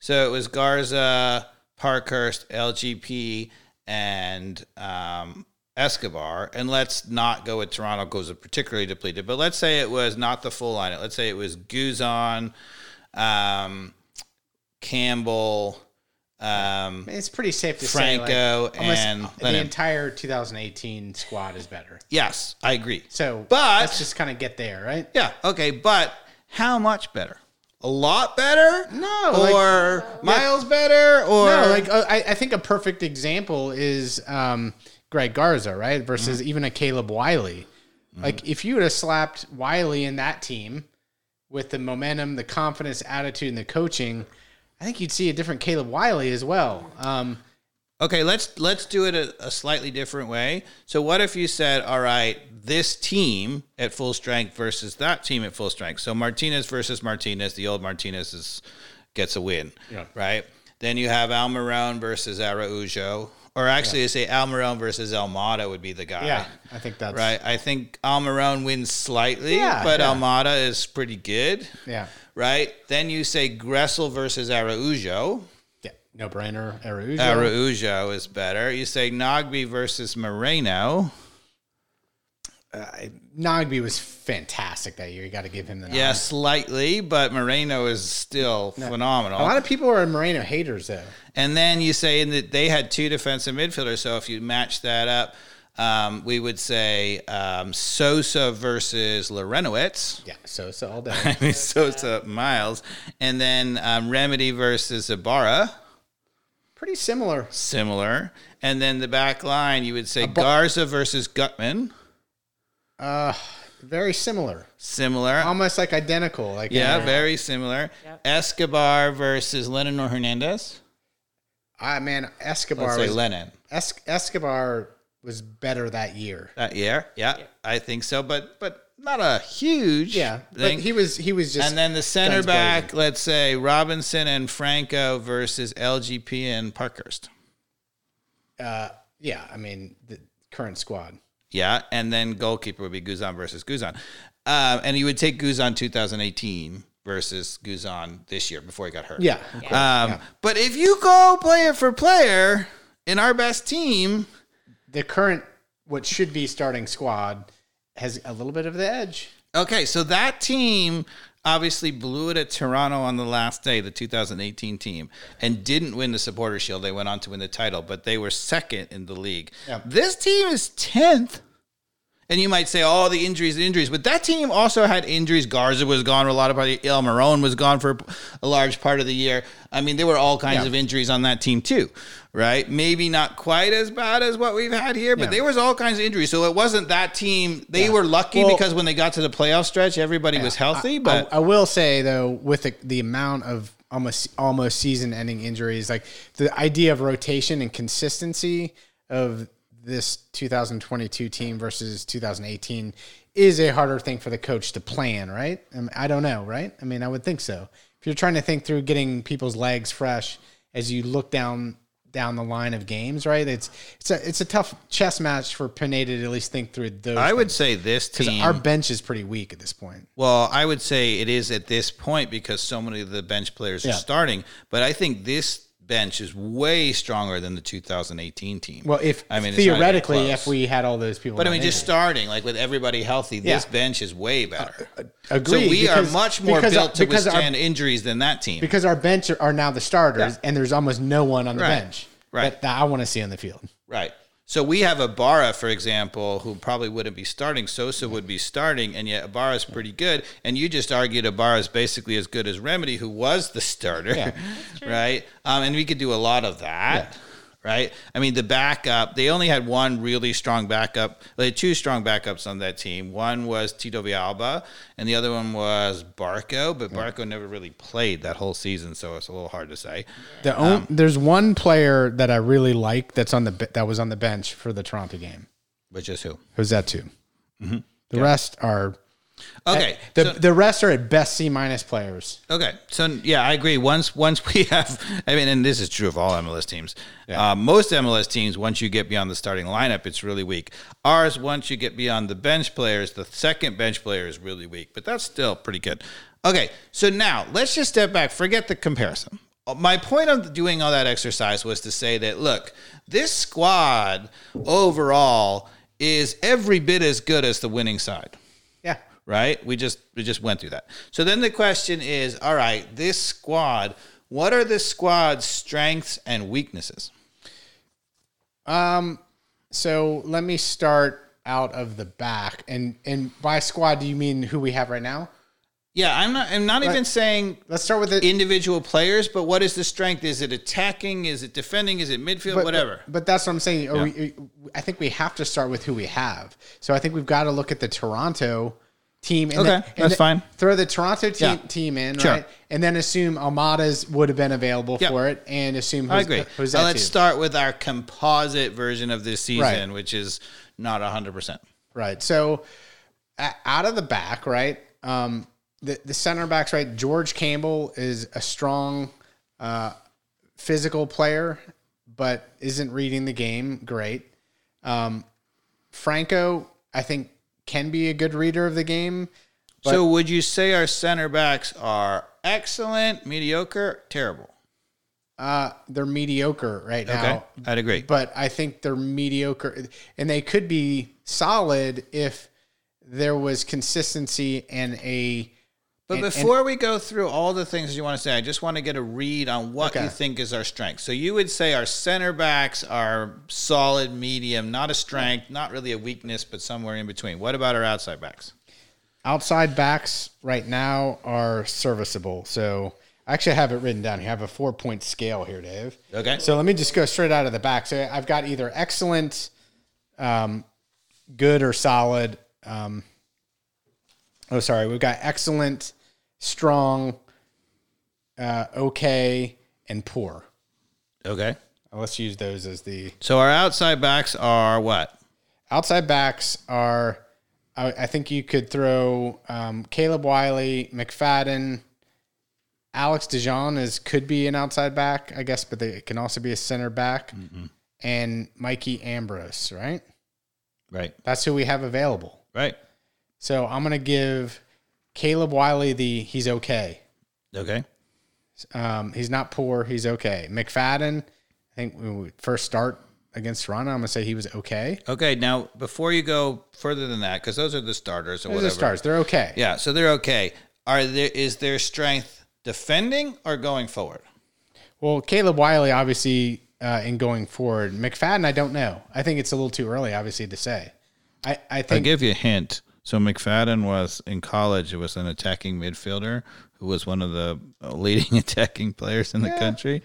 Speaker 1: so it was Garza, Parkhurst, LGP, and um, Escobar. And let's not go with Toronto because it's particularly depleted. But let's say it was not the full line. Let's say it was Guzan, um, Campbell, um,
Speaker 2: it's pretty safe to say
Speaker 1: Franco
Speaker 2: like,
Speaker 1: and
Speaker 2: the entire 2018 squad is better.
Speaker 1: yes, I agree.
Speaker 2: So,
Speaker 1: But-
Speaker 2: let's just kind of get there, right?
Speaker 1: Yeah, okay, but how much better? A lot better?
Speaker 2: No, like-
Speaker 1: or miles better? Or
Speaker 2: No, like uh, I, I think a perfect example is um, Greg Garza, right? Versus
Speaker 1: Mm-hmm.
Speaker 2: even a Caleb Wiley. Like if you would have slapped Wiley in that team with the momentum, the confidence, attitude, and the coaching, I think you'd see a different Caleb Wiley as well. Um,
Speaker 1: Okay, let's let's do it a, a slightly different way. So what if you said, all right, this team at full strength versus that team at full strength. So Martinez versus Martinez, the old Martinez is gets a win.
Speaker 2: Yeah.
Speaker 1: Right? Then you have Almiron versus Araujo. Or actually, I say Almiron versus Almada would be the guy.
Speaker 2: yeah, I think that's
Speaker 1: Right. I think Almiron wins slightly,
Speaker 2: Yeah,
Speaker 1: but
Speaker 2: yeah.
Speaker 1: Almada is pretty good.
Speaker 2: Yeah,
Speaker 1: Right. Then you say Gressel versus Araujo.
Speaker 2: yeah, no brainer. Araujo.
Speaker 1: Araujo is better. You say Nagbe versus Moreno.
Speaker 2: uh, Nagbe was fantastic that year. You got to give him the nod.
Speaker 1: Yeah, slightly, but Moreno is still phenomenal.
Speaker 2: A lot of people are Moreno haters though.
Speaker 1: and then you say that they had two defensive midfielders. So if you match that up, um, we would say um, Sosa versus Larentowicz.
Speaker 2: Yeah, Sosa all <laughs> day.
Speaker 1: I mean, Sosa Miles. And then um, Remedi versus Ibarra.
Speaker 2: Pretty similar.
Speaker 1: Similar. And then the back line, you would say Garza versus Gutman.
Speaker 2: Uh, very similar.
Speaker 1: Similar.
Speaker 2: Almost like identical. Like
Speaker 1: Yeah,
Speaker 2: uh,
Speaker 1: very similar.
Speaker 3: Yep.
Speaker 1: Escobar versus Lennon or Hernandez.
Speaker 2: I man, Escobar
Speaker 1: Let's say
Speaker 2: was,
Speaker 1: Lennon
Speaker 2: es- Escobar was better that year.
Speaker 1: that year. Yeah, I think so, but but not a huge
Speaker 2: Yeah,
Speaker 1: thing.
Speaker 2: but he was he was just
Speaker 1: and then the center back,
Speaker 2: blazing.
Speaker 1: let's say Robinson and Franco versus LGP and Parkhurst.
Speaker 2: uh, yeah. I mean the current squad.
Speaker 1: Yeah, and then goalkeeper would be Guzan versus Guzan, um, and you would take Guzan 2018 versus Guzan this year before he got hurt.
Speaker 2: Yeah, of course.
Speaker 1: Um, But if you go player for player in our best team,
Speaker 2: the current what should be starting squad has a little bit of the edge.
Speaker 1: Okay, so that team obviously blew it at Toronto on the last day, the 2018 team, and didn't win the Supporter Shield. They went on to win the title, but they were second in the league.
Speaker 2: Yeah.
Speaker 1: This team is 10th. And you might say, oh, the injuries, the injuries. But that team also had injuries. Garza was gone for a lot of part. Almiron was gone for a large part of the year. I mean, there were all kinds
Speaker 2: Yeah.
Speaker 1: of injuries on that team too, right? Maybe not quite as bad as what we've had here, but
Speaker 2: Yeah.
Speaker 1: there was all kinds of injuries. So it wasn't that team. They
Speaker 2: Yeah.
Speaker 1: were lucky
Speaker 2: Well-
Speaker 1: because when they got to the playoff stretch, everybody was healthy. but
Speaker 2: I, I will say though, with the, the amount of almost almost season ending injuries, like the idea of rotation and consistency of this 2022 team versus 2018 is a harder thing for the coach to plan, right? I, mean, I don't know, right? I mean, I would think so. If you're trying to think through getting people's legs fresh as you look down down the line of games, right? It's it's a it's a tough chess match for Pineda to at least think through those.
Speaker 1: I would say this
Speaker 2: because
Speaker 1: team.
Speaker 2: our bench is pretty weak at this point.
Speaker 1: well, I would say it is at this point because so many of the bench players
Speaker 2: Yeah.
Speaker 1: are starting. But I think this bench is way stronger than the 2018 team.
Speaker 2: Well, if
Speaker 1: I mean, it's not even
Speaker 2: theoretically, if we had all those people,
Speaker 1: But I mean, just starting like with everybody healthy, this
Speaker 2: Yeah. Uh,
Speaker 1: bench is way better.
Speaker 2: Agreed,
Speaker 1: so we
Speaker 2: because-
Speaker 1: are much more
Speaker 2: our-
Speaker 1: built to
Speaker 2: because our-
Speaker 1: withstand injuries than that team.
Speaker 2: because our bench are, are now the starters,
Speaker 1: Yeah.
Speaker 2: and there's almost no one on the
Speaker 1: Right.
Speaker 2: bench
Speaker 1: Right.
Speaker 2: that, that I want to see on the field.
Speaker 1: Right. So we have Ibarra, for example, who probably wouldn't be starting. Sosa would be starting, and yet Ibarra's pretty good. And you just argued Ibarra's basically as good as Remedi, who was the starter,
Speaker 2: Yeah. <laughs>
Speaker 1: right? Um, and we could do a lot of that, right? I mean, the backup, they only had one really strong backup. They had two strong backups on that team. One was Tito Villalba, and the other one was Barco, but Barco never really played that whole season, so it's a little hard to say.
Speaker 2: The
Speaker 1: Um,
Speaker 2: there's one player that I really like that's on the that was on the bench for the Toronto game.
Speaker 1: Which is who?
Speaker 2: Who's that too? The rest are
Speaker 1: Okay.
Speaker 2: the
Speaker 1: so-
Speaker 2: the rest are at best C minus players.
Speaker 1: Okay, so yeah, I agree. Once once we <laughs> have, I mean, and this is true of all MLS teams. Uh, most MLS teams, once you get beyond the starting lineup, it's really weak. Ours, once you get beyond the bench players, the second bench player is really weak, but that's still pretty good. Okay, so now let's just step back. Forget the comparison. Uh, My point of doing all that exercise was to say that look, this squad overall is every bit as good as the winning side
Speaker 2: Yeah,
Speaker 1: right? We just we just went through that. So then the question is, all right, this squad, what are this squad's strengths and weaknesses?
Speaker 2: Um so let me start out of the back, and and by squad, do you mean who we have right now?
Speaker 1: Yeah, I'm not I'm not even saying
Speaker 2: Let's start with the
Speaker 1: individual players, but what is the strength? Is it attacking? Is it defending? Is it midfield?
Speaker 2: but,
Speaker 1: Whatever.
Speaker 2: But, that's what I'm saying. Are we, I think we have to start with who we have. So I think we've got to look at the Toronto team. And
Speaker 1: Okay,
Speaker 2: then- and
Speaker 1: that's
Speaker 2: then
Speaker 1: fine.
Speaker 2: Throw the Toronto team,
Speaker 1: Yeah.
Speaker 2: team in,
Speaker 1: Sure.
Speaker 2: right? And then assume Almada's would have been available
Speaker 1: Yep.
Speaker 2: for it, and assume
Speaker 1: I
Speaker 2: Jose-
Speaker 1: agree.
Speaker 2: Jose
Speaker 1: Now let's
Speaker 2: too.
Speaker 1: start with our composite version of this season,
Speaker 2: Right.
Speaker 1: which is not 100%.
Speaker 2: Right. So a- out of the back, right? Um, the the center backs, right? George Campbell is a strong, uh, physical player, but isn't reading the game great. Um, Franco, I think, can be a good reader of the game.
Speaker 1: so would you say our center backs are excellent, mediocre, terrible?
Speaker 2: Uh, they're mediocre right
Speaker 1: Okay.
Speaker 2: now.
Speaker 1: I'd agree.
Speaker 2: but I think they're mediocre, and they could be solid if there was consistency and a.
Speaker 1: But
Speaker 2: and- and-
Speaker 1: before we go through all the things you want to say, I just want to get a read on what
Speaker 2: Okay.
Speaker 1: you think is our strength. So you would say our center backs are solid, medium, not a strength, not really a weakness, but somewhere in between. What about our outside backs?
Speaker 2: outside backs right now are serviceable. So I actually have it written down here. I have a four point scale here, Dave.
Speaker 1: Okay.
Speaker 2: So let me just go straight out of the back. So I've got either excellent, um, good, or solid. Um, oh, sorry. We've got excellent, strong, uh, okay, and poor.
Speaker 1: Okay.
Speaker 2: Let's use those as the
Speaker 1: So our outside backs are what?
Speaker 2: outside backs are. I, I think you could throw um, Caleb Wiley, McFadden, Alex De John is could be an outside back, I guess, but they can also be a center back, and Mikey Ambrose. Right,
Speaker 1: Right.
Speaker 2: that's who we have available.
Speaker 1: Right.
Speaker 2: So I'm gonna give Caleb Wiley the he's okay.
Speaker 1: Okay.
Speaker 2: Um, he's not poor. He's okay. McFadden, I think when we first start against Toronto, I'm gonna say he was okay.
Speaker 1: Okay. Now, before you go further than that, because those are the starters or
Speaker 2: Those are
Speaker 1: whatever.
Speaker 2: the stars. They're okay.
Speaker 1: Yeah. So they're okay. Are there is their strength defending or going forward?
Speaker 2: Well, Caleb Wiley, obviously, uh, in going forward. McFadden, I don't know. I think it's a little too early, obviously, to say. I, I
Speaker 1: I'll
Speaker 2: think
Speaker 1: give you a hint. So McFadden was in college. It was an attacking midfielder who was one of the uh, leading <laughs> attacking players in the country.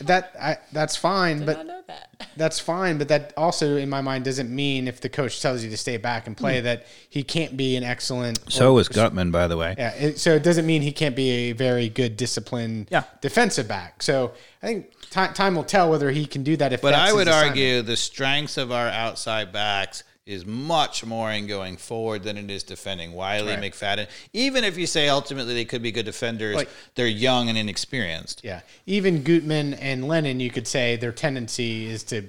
Speaker 2: that I, that's fine,
Speaker 3: Did
Speaker 2: but
Speaker 3: know that. <laughs>
Speaker 2: that's fine. But that also, in my mind, doesn't mean if the coach tells you to stay back and play that he can't be an excellent.
Speaker 1: So was Gutman, by the way.
Speaker 2: Yeah, it, so it doesn't mean he can't be a very good disciplined
Speaker 1: Yeah.
Speaker 2: defensive back. So I think time, time will tell whether he can do that. If
Speaker 1: But
Speaker 2: that's
Speaker 1: I would argue the strengths of our outside backs is much more in going forward than it is defending. Wiley,
Speaker 2: Right.
Speaker 1: McFadden. Even if you say ultimately they could be good defenders,
Speaker 2: Like-
Speaker 1: they're young and inexperienced.
Speaker 2: Yeah. Even Gutman and Lennon, you could say their tendency is to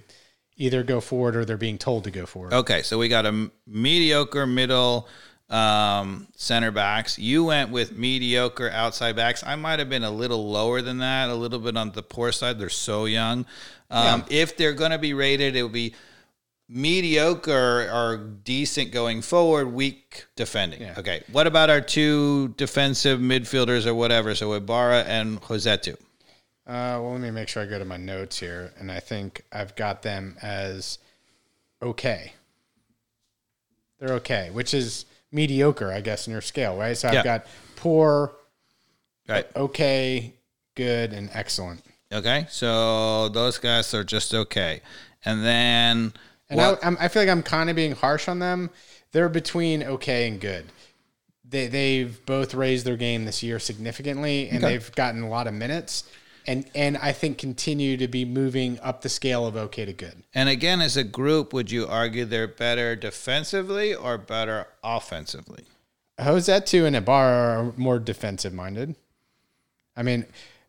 Speaker 2: either go forward or they're being told to go forward.
Speaker 1: Okay, so we got a mediocre middle um, center backs. You went with mediocre outside backs. I might have been a little lower than that, a little bit on the poor side. They're so young. Um, If they're going to be rated, it would be mediocre or decent going forward, weak defending.
Speaker 2: Yeah.
Speaker 1: Okay, what about our two defensive midfielders or whatever? So Ibarra and Rossetto.
Speaker 2: Uh, well, let me make sure I go to my notes here. And I think I've got them as okay. They're okay, which is mediocre, I guess, in your scale, right? So I've
Speaker 1: Yeah.
Speaker 2: got poor,
Speaker 1: Right.
Speaker 2: okay, good, and excellent.
Speaker 1: Okay, so those guys are just okay. And then
Speaker 2: And I, I'm, I feel like I'm kind of being harsh on them. They're between okay and good. They they've both raised their game this year significantly, and
Speaker 1: Okay.
Speaker 2: they've gotten a lot of minutes, and and I think continue to be moving up the scale of okay to good.
Speaker 1: And again, as a group, would you argue they're better defensively or better offensively?
Speaker 2: Rossetto and Ibarra are more defensive minded. I mean,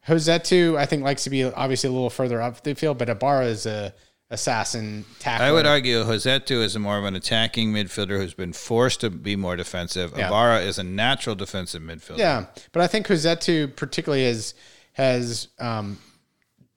Speaker 2: Rossetto I think likes to be obviously a little further up the field, but Ibarra is a assassin tackler.
Speaker 1: I would argue Rossetto is more of an attacking midfielder who's been forced to be more defensive.
Speaker 2: Yeah.
Speaker 1: Ibarra is a natural defensive midfielder.
Speaker 2: Yeah, but I think Rossetto particularly has has um,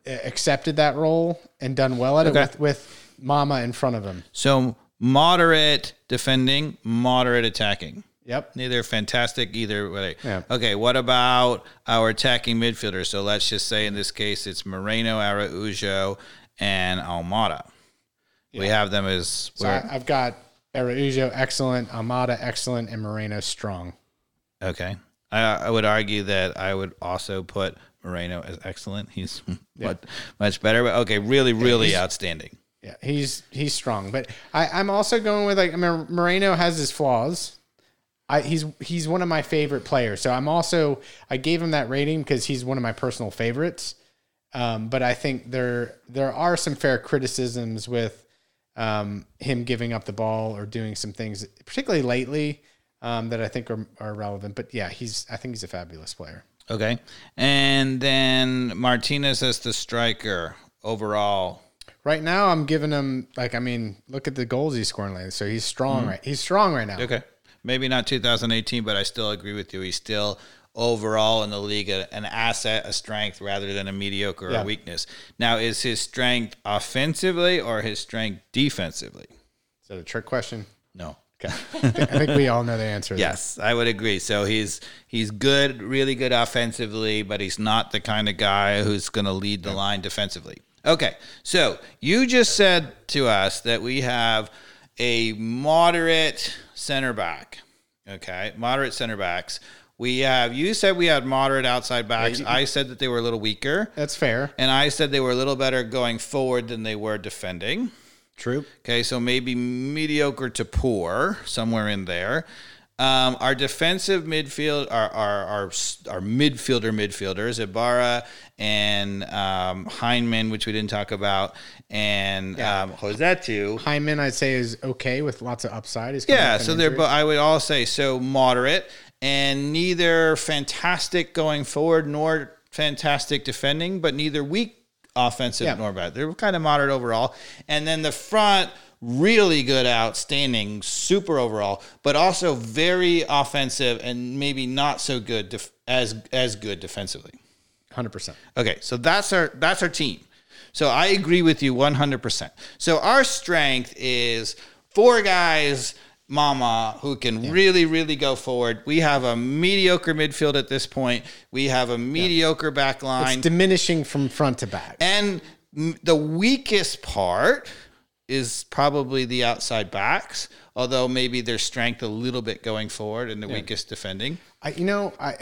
Speaker 2: accepted that role and done well at
Speaker 1: Okay.
Speaker 2: it with, with Mama in front of him.
Speaker 1: So moderate defending, moderate attacking.
Speaker 2: Yep.
Speaker 1: Neither fantastic either way.
Speaker 2: Yeah.
Speaker 1: Okay, what about our attacking midfielders? So let's just say in this case it's Moreno, Araujo, and Almada. We have them as
Speaker 2: So I, I've got Araujo excellent, Almada excellent, and Moreno strong.
Speaker 1: Okay. I, I would argue that I would also put Moreno as excellent. <laughs> He's much, much better. But okay, really, really
Speaker 2: he's-
Speaker 1: outstanding.
Speaker 2: Yeah, he's he's strong, but I, I'm also going with like I mean Moreno has his flaws. I, he's he's one of my favorite players. So I'm also I gave him that rating because he's one of my personal favorites. Um, but I think there there are some fair criticisms with um, him giving up the ball or doing some things, particularly lately, um, that I think are, are relevant. But yeah, he's I think he's a fabulous player.
Speaker 1: Okay. And then Martinez as the striker overall.
Speaker 2: Right now, I'm giving him like I mean, look at the goals he's scoring lately. So he's strong right. He's strong right now.
Speaker 1: Okay. Maybe not 2018, but I still agree with you. He's still overall in the league a- an asset, a strength rather than a mediocre or
Speaker 2: Yeah.
Speaker 1: a weakness. Now, is his strength offensively or his strength defensively?
Speaker 2: Is that a trick question?
Speaker 1: No.
Speaker 2: Okay, I think, we all know the answer.
Speaker 1: Yes, I would agree. So he's he's good, really good offensively, but he's not the kind of guy who's going to lead the line defensively. Okay, so you just said to us that we have a moderate center back. Okay, moderate center backs. We have you said we had moderate outside backs. I said that they were a little weaker,
Speaker 2: That's fair.
Speaker 1: and I said they were a little better going forward than they were defending.
Speaker 2: True.
Speaker 1: Okay, so maybe mediocre to poor, somewhere in there. Um, our defensive midfield, our our our, our midfielder midfielders, Ibarra and um, which we didn't talk about, and um,
Speaker 2: Rossetto. I'd say, is okay with lots of upside. He's
Speaker 1: Yeah, so they're. But I would all say so moderate and neither fantastic going forward nor fantastic defending, but neither weak offensive
Speaker 2: Yeah.
Speaker 1: nor bad. They're kind of moderate overall. And then the front, really good, outstanding, super overall, but also very offensive and maybe not so good def- as as good defensively.
Speaker 2: hundred percent.
Speaker 1: Okay, so that's our that's our team. So I agree with you 100%. So our strength is four guys mama who can really really go forward. We have a mediocre midfield at this point. We have a mediocre back line.
Speaker 2: It's diminishing from front to back.
Speaker 1: and m- the weakest part is probably the outside backs, although maybe their strength a little bit going forward and the weakest defending.
Speaker 2: I, you know, I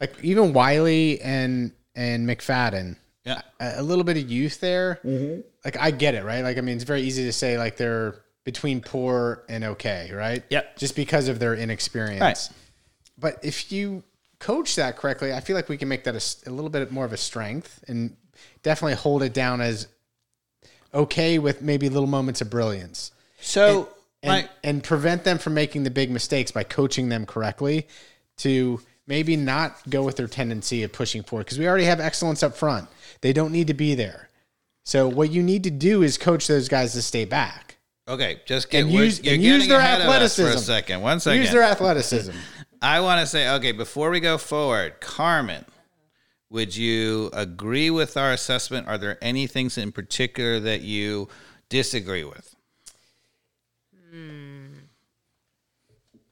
Speaker 2: like even Wiley and and McFadden.
Speaker 1: Yeah.
Speaker 2: A, a little bit of youth there.
Speaker 1: Mm-hmm.
Speaker 2: Like I get it, right? Like I mean, it's very easy to say like they're between poor and okay, right?
Speaker 1: Yep.
Speaker 2: Just because of their inexperience.
Speaker 1: Right.
Speaker 2: But if you coach that correctly, I feel like we can make that a little bit more of a strength and definitely hold it down as okay with maybe little moments of brilliance.
Speaker 1: So
Speaker 2: and,
Speaker 1: my-
Speaker 2: and prevent them from making the big mistakes by coaching them correctly to maybe not go with their tendency of pushing forward because we already have excellence up front. They don't need to be there. So what you need to do is coach those guys to stay back.
Speaker 1: Okay, just get
Speaker 2: And use-
Speaker 1: you're
Speaker 2: and use their
Speaker 1: ahead of us for a second. One second.
Speaker 2: Use their athleticism.
Speaker 1: I want to say, okay, before we go forward, Carmen, would you agree with our assessment? Are there any things in particular that you disagree with? Hmm.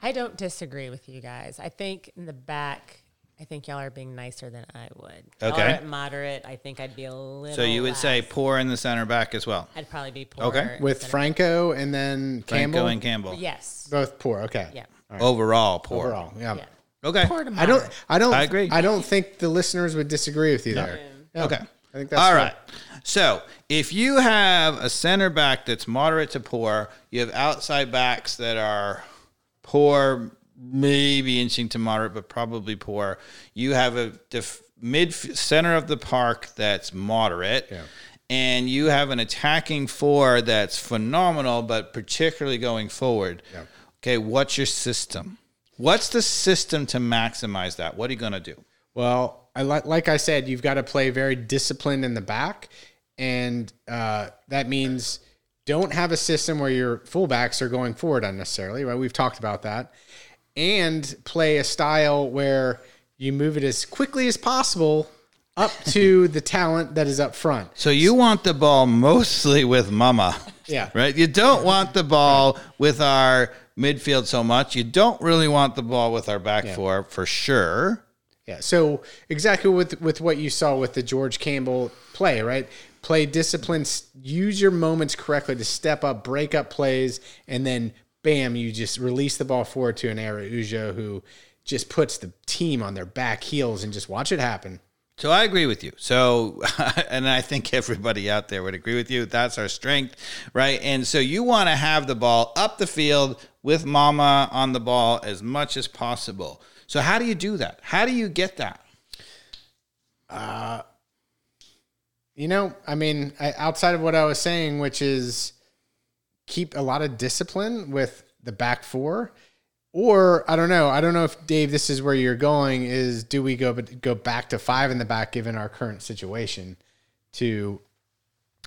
Speaker 3: I don't disagree with you guys. I think in the back, I think y'all are being nicer than I would. Y'all
Speaker 1: Okay.
Speaker 3: are at moderate. I think I'd be a little.
Speaker 1: So you would say poor in the center back as well.
Speaker 3: I'd probably be poor.
Speaker 1: Okay.
Speaker 2: With
Speaker 3: center-
Speaker 2: Franco and then Campbell.
Speaker 1: Franco
Speaker 2: Campbell.
Speaker 1: and Campbell.
Speaker 3: Yes.
Speaker 2: Both poor. Okay.
Speaker 3: Yeah.
Speaker 1: Overall, poor.
Speaker 2: Overall. Yeah.
Speaker 3: Yeah.
Speaker 1: Okay.
Speaker 3: Poor to
Speaker 2: I don't. I don't
Speaker 1: I agree.
Speaker 2: I don't think the listeners would disagree with you there. Yeah.
Speaker 1: Okay.
Speaker 2: I think that's
Speaker 1: all
Speaker 2: right.
Speaker 1: right. So if you have a center back that's moderate to poor, you have outside backs that are poor, maybe inching to moderate, but probably poor. You have a def- mid center of the park that's moderate.
Speaker 2: Yeah.
Speaker 1: And you have an attacking four that's phenomenal, but particularly going forward.
Speaker 2: Yeah.
Speaker 1: Okay, what's your system? What's the system to maximize that? What are you going to do?
Speaker 2: Well, I like like I said, you've got to play very disciplined in the back, and uh, that means don't have a system where your fullbacks are going forward unnecessarily. Right? We've talked about that, and play a style where you move it as quickly as possible up <laughs> to the talent that is up front.
Speaker 1: So you want the ball mostly with Mama.
Speaker 2: Yeah.
Speaker 1: Right? You don't want the ball with our midfield so much. You don't really want the ball with our back four for sure.
Speaker 2: Yeah. So exactly with with what you saw with the George Campbell play, right? Play discipline, use your moments correctly to step up, break up plays, and then bam, you just release the ball forward to an Araujo who just puts the team on their back heels and just watch it happen.
Speaker 1: So I agree with you. So, <laughs> and I think everybody out there would agree with you. That's our strength, right? And so you want to have the ball up the field with Mama on the ball as much as possible. So how do you do that? How do you get that?
Speaker 2: Uh, you know, I mean, I, outside of what I was saying, which is keep a lot of discipline with the back four, or I don't know. I don't know if Dave, this is where you're going. Is do we go but go back to five in the back given our current situation to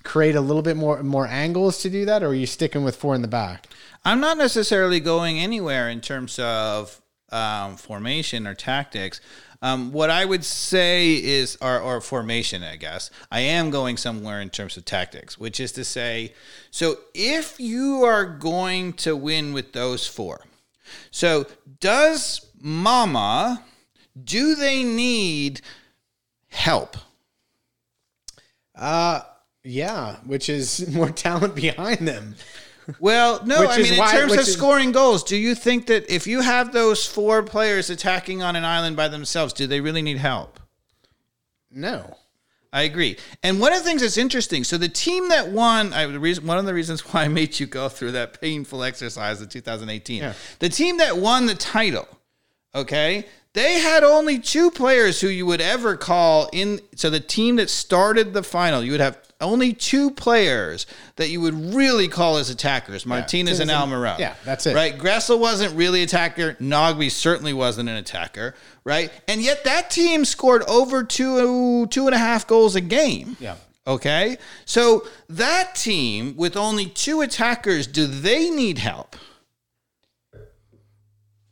Speaker 2: create a little bit more more angles to do that, or are you sticking with four in the back?
Speaker 1: I'm not necessarily going anywhere in terms of um, formation or tactics. Um, what I would say is, or, or formation, I guess, I am going somewhere in terms of tactics, which is to say, so if you are going to win with those four, so does Mama, do they need help?
Speaker 2: Uh yeah, which is <laughs> more talent behind them.
Speaker 1: Well, no, I mean, in
Speaker 2: why-
Speaker 1: terms of
Speaker 2: is-
Speaker 1: scoring goals, do you think that if you have those four players attacking on an island by themselves, do they really need help?
Speaker 2: No.
Speaker 1: I agree. And one of the things that's interesting, so the team that won, I, the reason, one of the reasons why I made you go through that painful exercise in 2018,
Speaker 2: Yeah.
Speaker 1: the team that won the title, okay, they had only two players who you would ever call in. So the team that started the final, you would have only two players that you would really call as attackers, Martinez and
Speaker 2: and-
Speaker 1: Almiron.
Speaker 2: yeah, that's it.
Speaker 1: Right? Gressel wasn't really attacker. Nagbe certainly wasn't an attacker, right? And yet that team scored over two two and a half goals a game.
Speaker 2: Yeah.
Speaker 1: Okay. So that team with only two attackers, do they need help?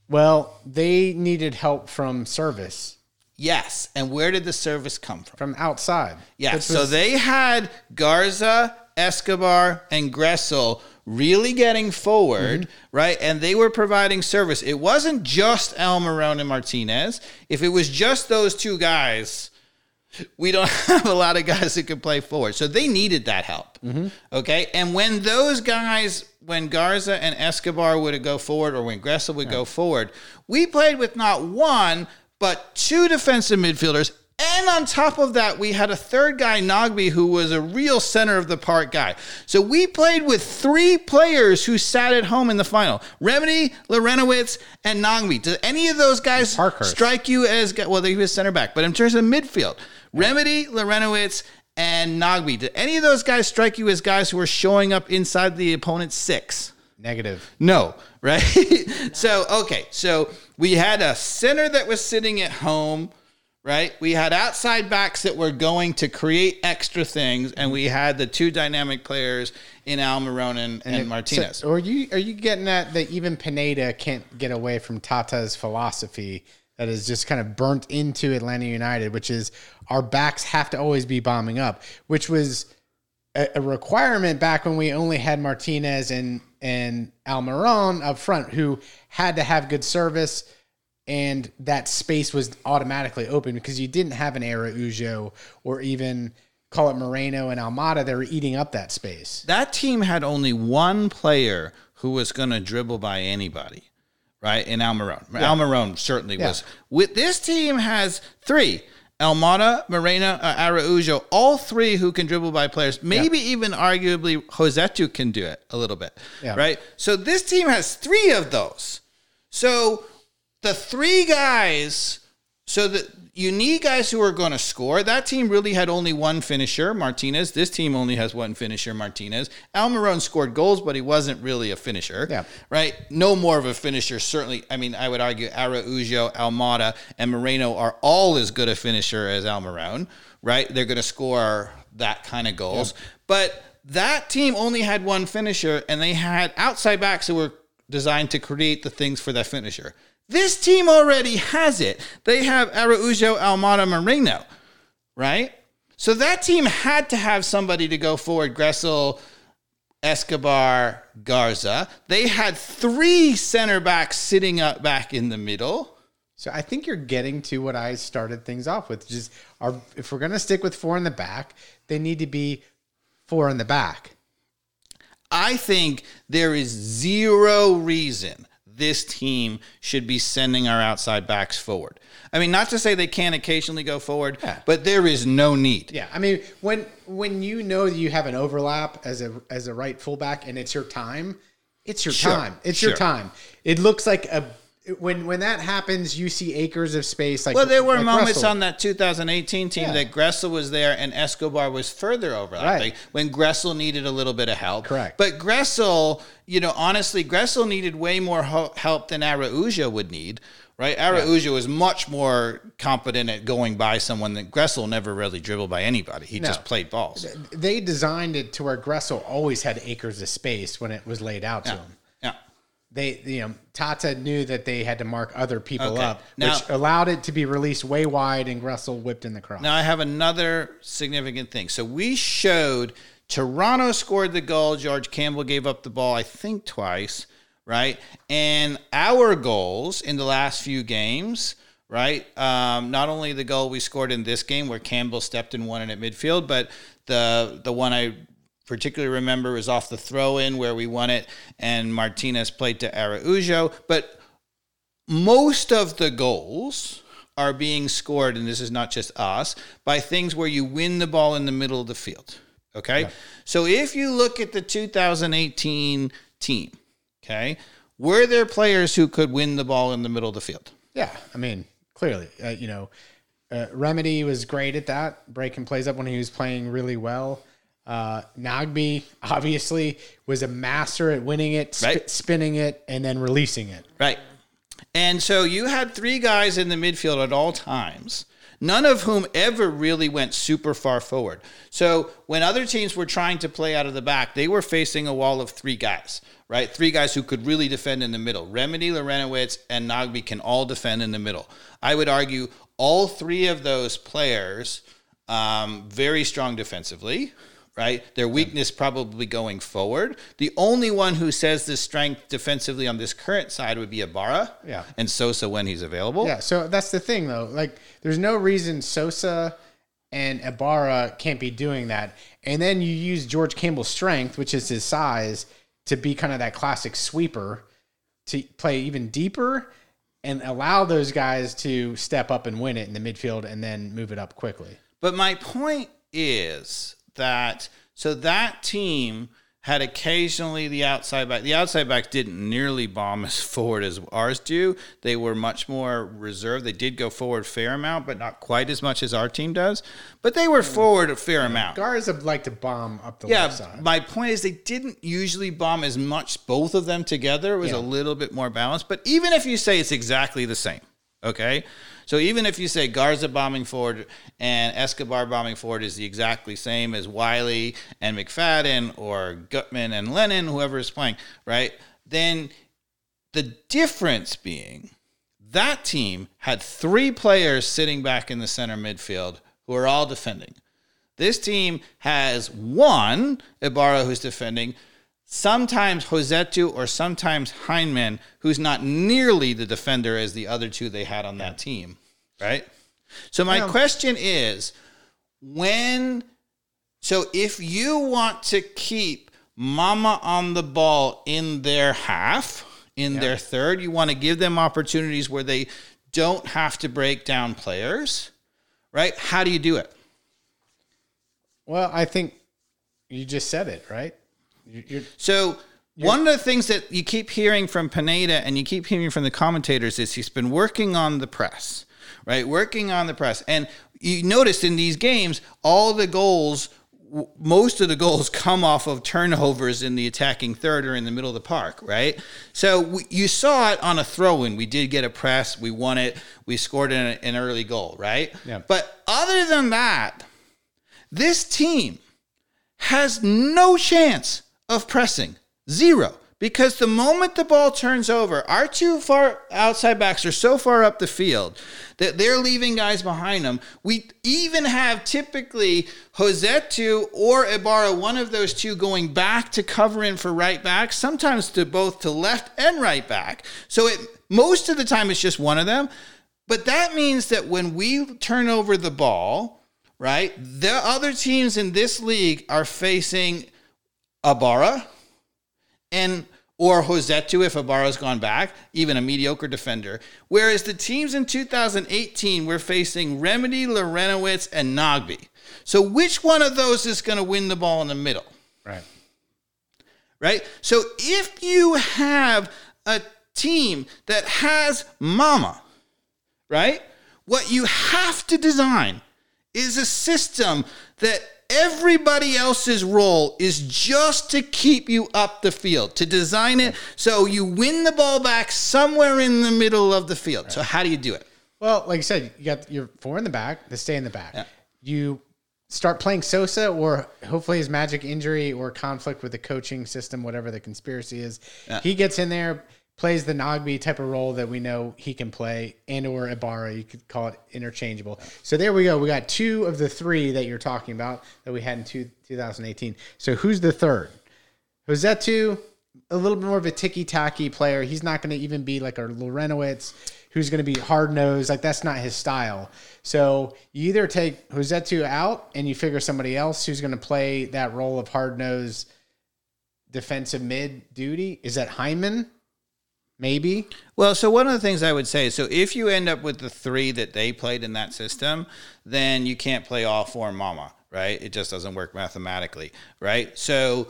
Speaker 2: Well, they needed help from service
Speaker 1: Yes. And where did the service come from?
Speaker 2: from outside.
Speaker 1: Yeah.
Speaker 2: Which
Speaker 1: So they had Garza, Escobar, and Gressel really getting forward,
Speaker 2: Mm-hmm.
Speaker 1: right? And they were providing service. It wasn't just Almiron and Martinez. If it was just those two guys, we don't <laughs> have a lot of guys that could play forward. So they needed that help.
Speaker 2: Mm-hmm.
Speaker 1: Okay. And when those guys, when Garza and Escobar would go forward or when Gressel would go forward, we played with not one, but two defensive midfielders. And on top of that, we had a third guy, Nagbe, who was a real center of the park guy. So we played with three players who sat at home in the final Remedi, Larentowicz, and Nagbe. Do any of those guys
Speaker 2: Parkhurst.
Speaker 1: strike you as, well, he was center back, but in terms of midfield, Remedi, Larentowicz, and Nagbe, did any of those guys strike you as guys who were showing up inside the opponent's six?
Speaker 2: negative.
Speaker 1: No, right? <laughs> so, okay. So we had a center that was sitting at home, right? We had outside backs that were going to create extra things, and we had the two dynamic players in Almiron and, and, Martinez.
Speaker 2: So, are you are you getting at that even Pineda can't get away from Tata's philosophy that is just kind of burnt into Atlanta United, which is our backs have to always be bombing up, which was a, a requirement back when we only had Martinez and and Almiron up front, who had to have good service. And that space was automatically open because you didn't have an Araujo or even call it Moreno and Almada. They were eating up that space.
Speaker 1: that team had only one player who was going to dribble by anybody, right? And Almiron. Almiron certainly was. With this team has three. Almada, Moreno, uh, Araujo, all three who can dribble by players. Maybe even arguably Rossetto can do it a little bit,
Speaker 2: Yeah.
Speaker 1: right? So this team has three of those. So the three guys, so that you need guys who are going to score. That team really had only one finisher, Martinez. This team only has one finisher, Martinez. Almiron scored goals, but he wasn't really a finisher.
Speaker 2: Yeah.
Speaker 1: Right? No more of a finisher, certainly. I mean, I would argue Araujo, Almada, and Moreno are all as good a finisher as Almiron, right? They're going to score that kind of goals. But that team only had one finisher, and they had outside backs who were designed to create the things for that finisher. This team already has it. They have Araujo, Almada, Moreno, right? So that team had to have somebody to go forward. Gressel, Escobar, Garza. They had three center backs sitting up back in the middle.
Speaker 2: So I think you're getting to what I started things off with. Just our if we're gonna stick with four in the back, they need to be four in the back.
Speaker 1: I think there is zero reason this team should be sending our outside backs forward. I mean, not to say they can't occasionally go forward,
Speaker 2: Yeah.
Speaker 1: but there is no need.
Speaker 2: Yeah, I mean when when you know you have an overlap as a as a right fullback and it's your time, it's your
Speaker 1: Sure,
Speaker 2: time. It's your time. It looks like a when when that happens, you see acres of space. Like
Speaker 1: Well, there were
Speaker 2: like
Speaker 1: moments on that 2018 team
Speaker 2: Yeah.
Speaker 1: that Gressel was there and Escobar was further over.
Speaker 2: Right.
Speaker 1: when Gressel needed a little bit of help.
Speaker 2: Correct.
Speaker 1: But Gressel, you know, honestly, Gressel needed way more help than Araujo would need. Right, Araujo was much more competent at going by someone that Gressel never really dribbled by anybody. He just played balls.
Speaker 2: they designed it to where Gressel always had acres of space when it was laid out to him. They, you know, Tata knew that they had to mark other people
Speaker 1: Okay.
Speaker 2: up,
Speaker 1: Now-
Speaker 2: which allowed it to be released way wide, and Gressel whipped in the cross.
Speaker 1: Now I have another significant thing. So we showed Toronto scored the goal. George Campbell gave up the ball, I think twice, right? And our goals in the last few games, right? Um, not only the goal we scored in this game where Campbell stepped and won it at midfield, but the the one I particularly remember was off the throw in where we won it and Martinez played to Araujo. But most of the goals are being scored, and this is not just us, by things where you win the ball in the middle of the field. Okay. So if you look at the 2018 team, okay, were there players who could win the ball in the middle of the field?
Speaker 2: Yeah, I mean, clearly, uh, you know, uh, Remedi was great at that, breaking plays up when he was playing really well. Uh, Nagbe obviously was a master at winning it, sp-
Speaker 1: Right.
Speaker 2: spinning it, and then releasing it.
Speaker 1: Right. And so you had three guys in the midfield at all times, none of whom ever really went super far forward. So when other teams were trying to play out of the back, they were facing a wall of three guys, right? Three guys who could really defend in the middle. Remedi, Larentowicz, and Nagbe can all defend in the middle. I would argue all three of those players um, very strong defensively, right? Their weakness probably going forward. The only one who says this strength defensively on this current side would be Ibarra,
Speaker 2: Yeah.
Speaker 1: and Sosa when he's available.
Speaker 2: Yeah, so that's the thing though. Like, there's no reason Sosa and Ibarra can't be doing that. And then you use George Campbell's strength, which is his size, to be kind of that classic sweeper to play even deeper and allow those guys to step up and win it in the midfield and then move it up quickly.
Speaker 1: But my point is that so that team had occasionally the outside back. The outside back didn't nearly bomb as <laughs> forward as ours do. They were much more reserved. They did go forward a fair amount, but not quite as much as our team does. But they were forward a fair amount.
Speaker 2: Garza like to bomb up the
Speaker 1: Yeah,
Speaker 2: left side.
Speaker 1: my point is they didn't usually bomb as much both of them together. It was
Speaker 2: Yeah.
Speaker 1: a little bit more balanced. But even if you say it's exactly the same, okay? So even if you say Garza bombing forward and Escobar bombing forward is the exactly same as Wiley and McFadden or Gutman and Lennon, whoever is playing, right? Then the difference being that team had three players sitting back in the center midfield who are all defending. This team has one Ibarra who's defending, sometimes Rossetto or sometimes Hyndman, who's not nearly the defender as the other two they had on that team, right? So my
Speaker 2: Yeah.
Speaker 1: question is, when so if you want to keep Mama on the ball in their half, in their third, you want to give them opportunities where they don't have to break down players, right? How do you do it?
Speaker 2: well, I think you just said it, right? You- You're,
Speaker 1: So one of the things that you keep hearing from Pineda and you keep hearing from the commentators is he's been working on the press, right? Working on the press. And you notice in these games, all the goals, most of the goals <laughs> come off of turnovers in the attacking third or in the middle of the park, right? So we, you saw it on a throw in. We did get a press, we won it, we scored an, an early goal, right?
Speaker 2: Yeah.
Speaker 1: But other than that, this team has no chance of pressing. Zero. Because the moment the ball turns over, our two far outside backs are so far up the field that they're leaving guys behind them. We even have typically Rossetto or Ibarra, one of those two, going back to cover in for right back, sometimes to both to left and right back. So it most of the time it's just one of them. But that means that when we turn over the ball, right, the other teams in this league are facing Ibarra and or Rossetto if Ibarra's gone back, even a mediocre defender. Whereas the teams in 2018 were facing Remedi, Larentowicz, and Nagbe. So which one of those is going to win the ball in the middle?
Speaker 2: right.
Speaker 1: right? So if you have a team that has Mama, right? What you have to design is a system that everybody else's role is just to keep you up the field, to design it so you win the ball back somewhere in the middle of the field. So how do you do it?
Speaker 2: Well, like I said, you got your four in the back to stay in the back. You start playing Sosa, or hopefully his magic injury or conflict with the coaching system, whatever the conspiracy is. He gets in there, plays the Nagbe type of role that we know he can play, and or Ibarra. You could call it interchangeable. So there we go. We got two of the three that you're talking about that we had in two, 2018. So who's the third? Rossetto, a little bit more of a ticky tacky player. He's not going to even be like a Larentowicz who's going to be hard nosed. Like that's not his style. So you either take Rossetto out and you figure somebody else who's going to play that role of hard nosed defensive mid duty. Is that Hyndman? Maybe.
Speaker 1: Well, so one of the things I would say, so if you end up with the three that they played in that system, then you can't play all four Mama, right? It just doesn't work mathematically, right? So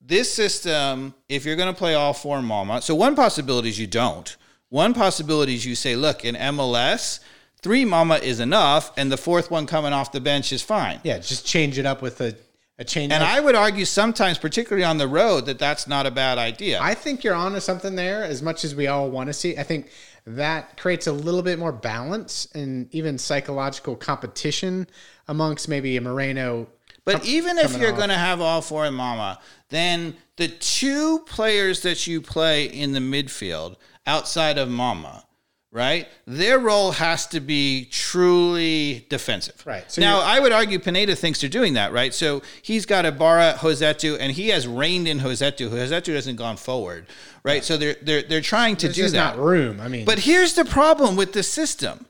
Speaker 1: this system, if you're going to play all four Mama, so one possibility is you don't. One possibility is you say, look, in MLS, three Mama is enough, and the fourth one coming off the bench is fine.
Speaker 2: Yeah, just change it up with a, a change.
Speaker 1: And
Speaker 2: up.
Speaker 1: I would argue sometimes, particularly on the road, that that's not a bad idea.
Speaker 2: I think you're onto something there. As much as we all want to see, I think that creates a little bit more balance and even psychological competition amongst maybe a Moreno.
Speaker 1: But even if you're going to have all four in Mama, then the two players that you play in the midfield outside of Mama, right? Their role has to be truly defensive.
Speaker 2: Right. So
Speaker 1: now, I would argue Pineda thinks they're doing that, right? So he's got Ibarra, Rossetto, and he has reined in Rossetto. Rossetto hasn't gone forward, right? So they're they're they're trying to
Speaker 2: There's
Speaker 1: do that.
Speaker 2: not room. I mean,
Speaker 1: But here's the problem with the system.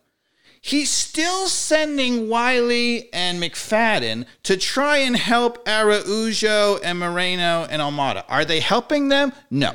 Speaker 1: He's still sending Wiley and McFadden to try and help Araujo and Moreno and Almada. Are they helping them? No.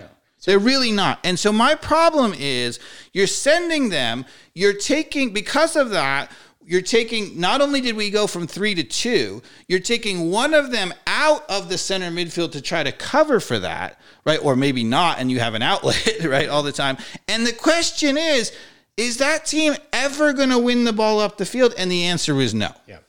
Speaker 1: They're really not. And so my problem is you're sending them, you're taking, because of that, you're taking, not only did we go from three to two, you're taking one of them out of the center midfield to try to cover for that, right? Or maybe not, and you have an outlet, <laughs> right, all the time. And the question is, is that team ever going to win the ball up the field? And the answer is no
Speaker 2: yeah.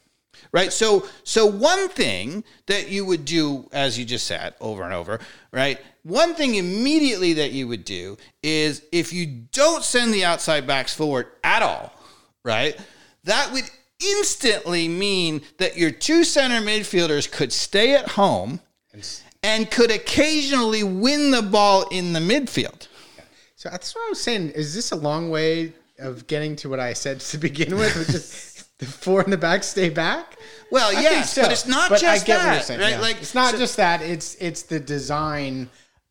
Speaker 1: right so so one thing that you would do as you just said over and over right one thing immediately that you would do is if you don't send the outside backs forward at all right that would instantly mean that your two center midfielders could stay at home and could occasionally win the ball in the midfield
Speaker 2: So that's what I was saying. Is this a long way of getting to what I said to begin with, which is the four in the back stay back?
Speaker 1: well
Speaker 2: I
Speaker 1: yes
Speaker 2: so.
Speaker 1: but it's not
Speaker 2: But
Speaker 1: just
Speaker 2: I get what you're
Speaker 1: that
Speaker 2: saying,
Speaker 1: right
Speaker 2: yeah.
Speaker 1: like
Speaker 2: it's not
Speaker 1: so-
Speaker 2: just that. It's it's the design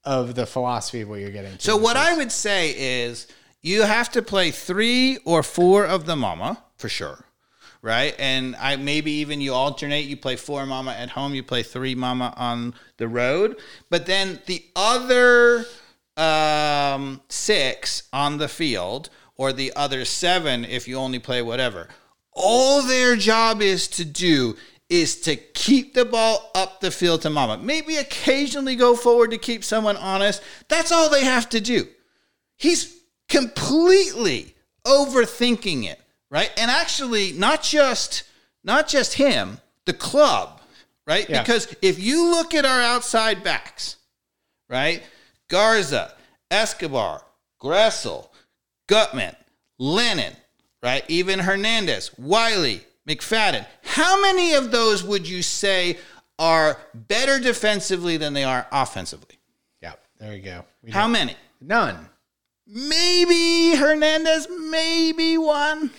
Speaker 2: of the philosophy of what you're getting. To,
Speaker 1: So what I would say is you have to play three or four of the mama for sure. Right. And I maybe even you alternate, you play four mama at home, you play three mama on the road. But then the other um, six on the field, or the other seven if you only play whatever, all their job is to do is to keep the ball up the field to mama. Maybe occasionally go forward to keep someone honest. That's all they have to do. He's completely overthinking it, right? And actually not just not just him, the club, right?
Speaker 2: Yeah.
Speaker 1: Because if you look at our outside backs, right? Garza, Escobar, Gressel, Gutman, Lennon, right? Even Hernandez, Wiley, McFadden. How many of those would you say are better defensively than they are offensively?
Speaker 2: yeah, there you go. We
Speaker 1: How many?
Speaker 2: none?
Speaker 1: Maybe Hernandez, maybe one,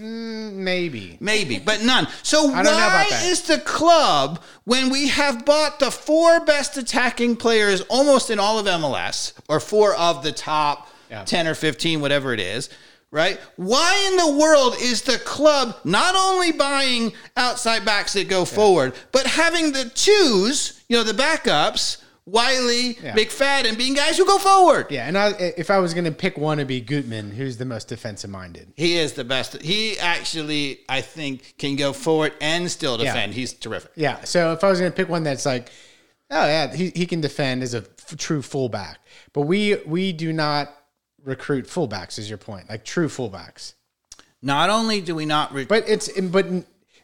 Speaker 2: Mm, maybe.
Speaker 1: maybe, but none. So why is the club when we have bought the four best attacking players almost in all of MLS, or four of the top
Speaker 2: Yeah.
Speaker 1: ten or fifteen, whatever it is? Right? Why in the world is the club not only buying outside backs that go forward, but having the twos, you know, the backups, Wiley,
Speaker 2: Yeah.
Speaker 1: McFadden, being guys who go forward?
Speaker 2: Yeah, and I, if I was going to pick one, it'd be Gutman, who's the most defensive minded.
Speaker 1: He is the best. He actually, I think, can go forward and still
Speaker 2: Yeah.
Speaker 1: defend. He's terrific.
Speaker 2: Yeah. So if I was going to pick one that's like Oh yeah, he, he can defend as a f- true fullback. But we we do not recruit fullbacks. Is your point? Like true fullbacks.
Speaker 1: Not only do we not, re-
Speaker 2: But it's but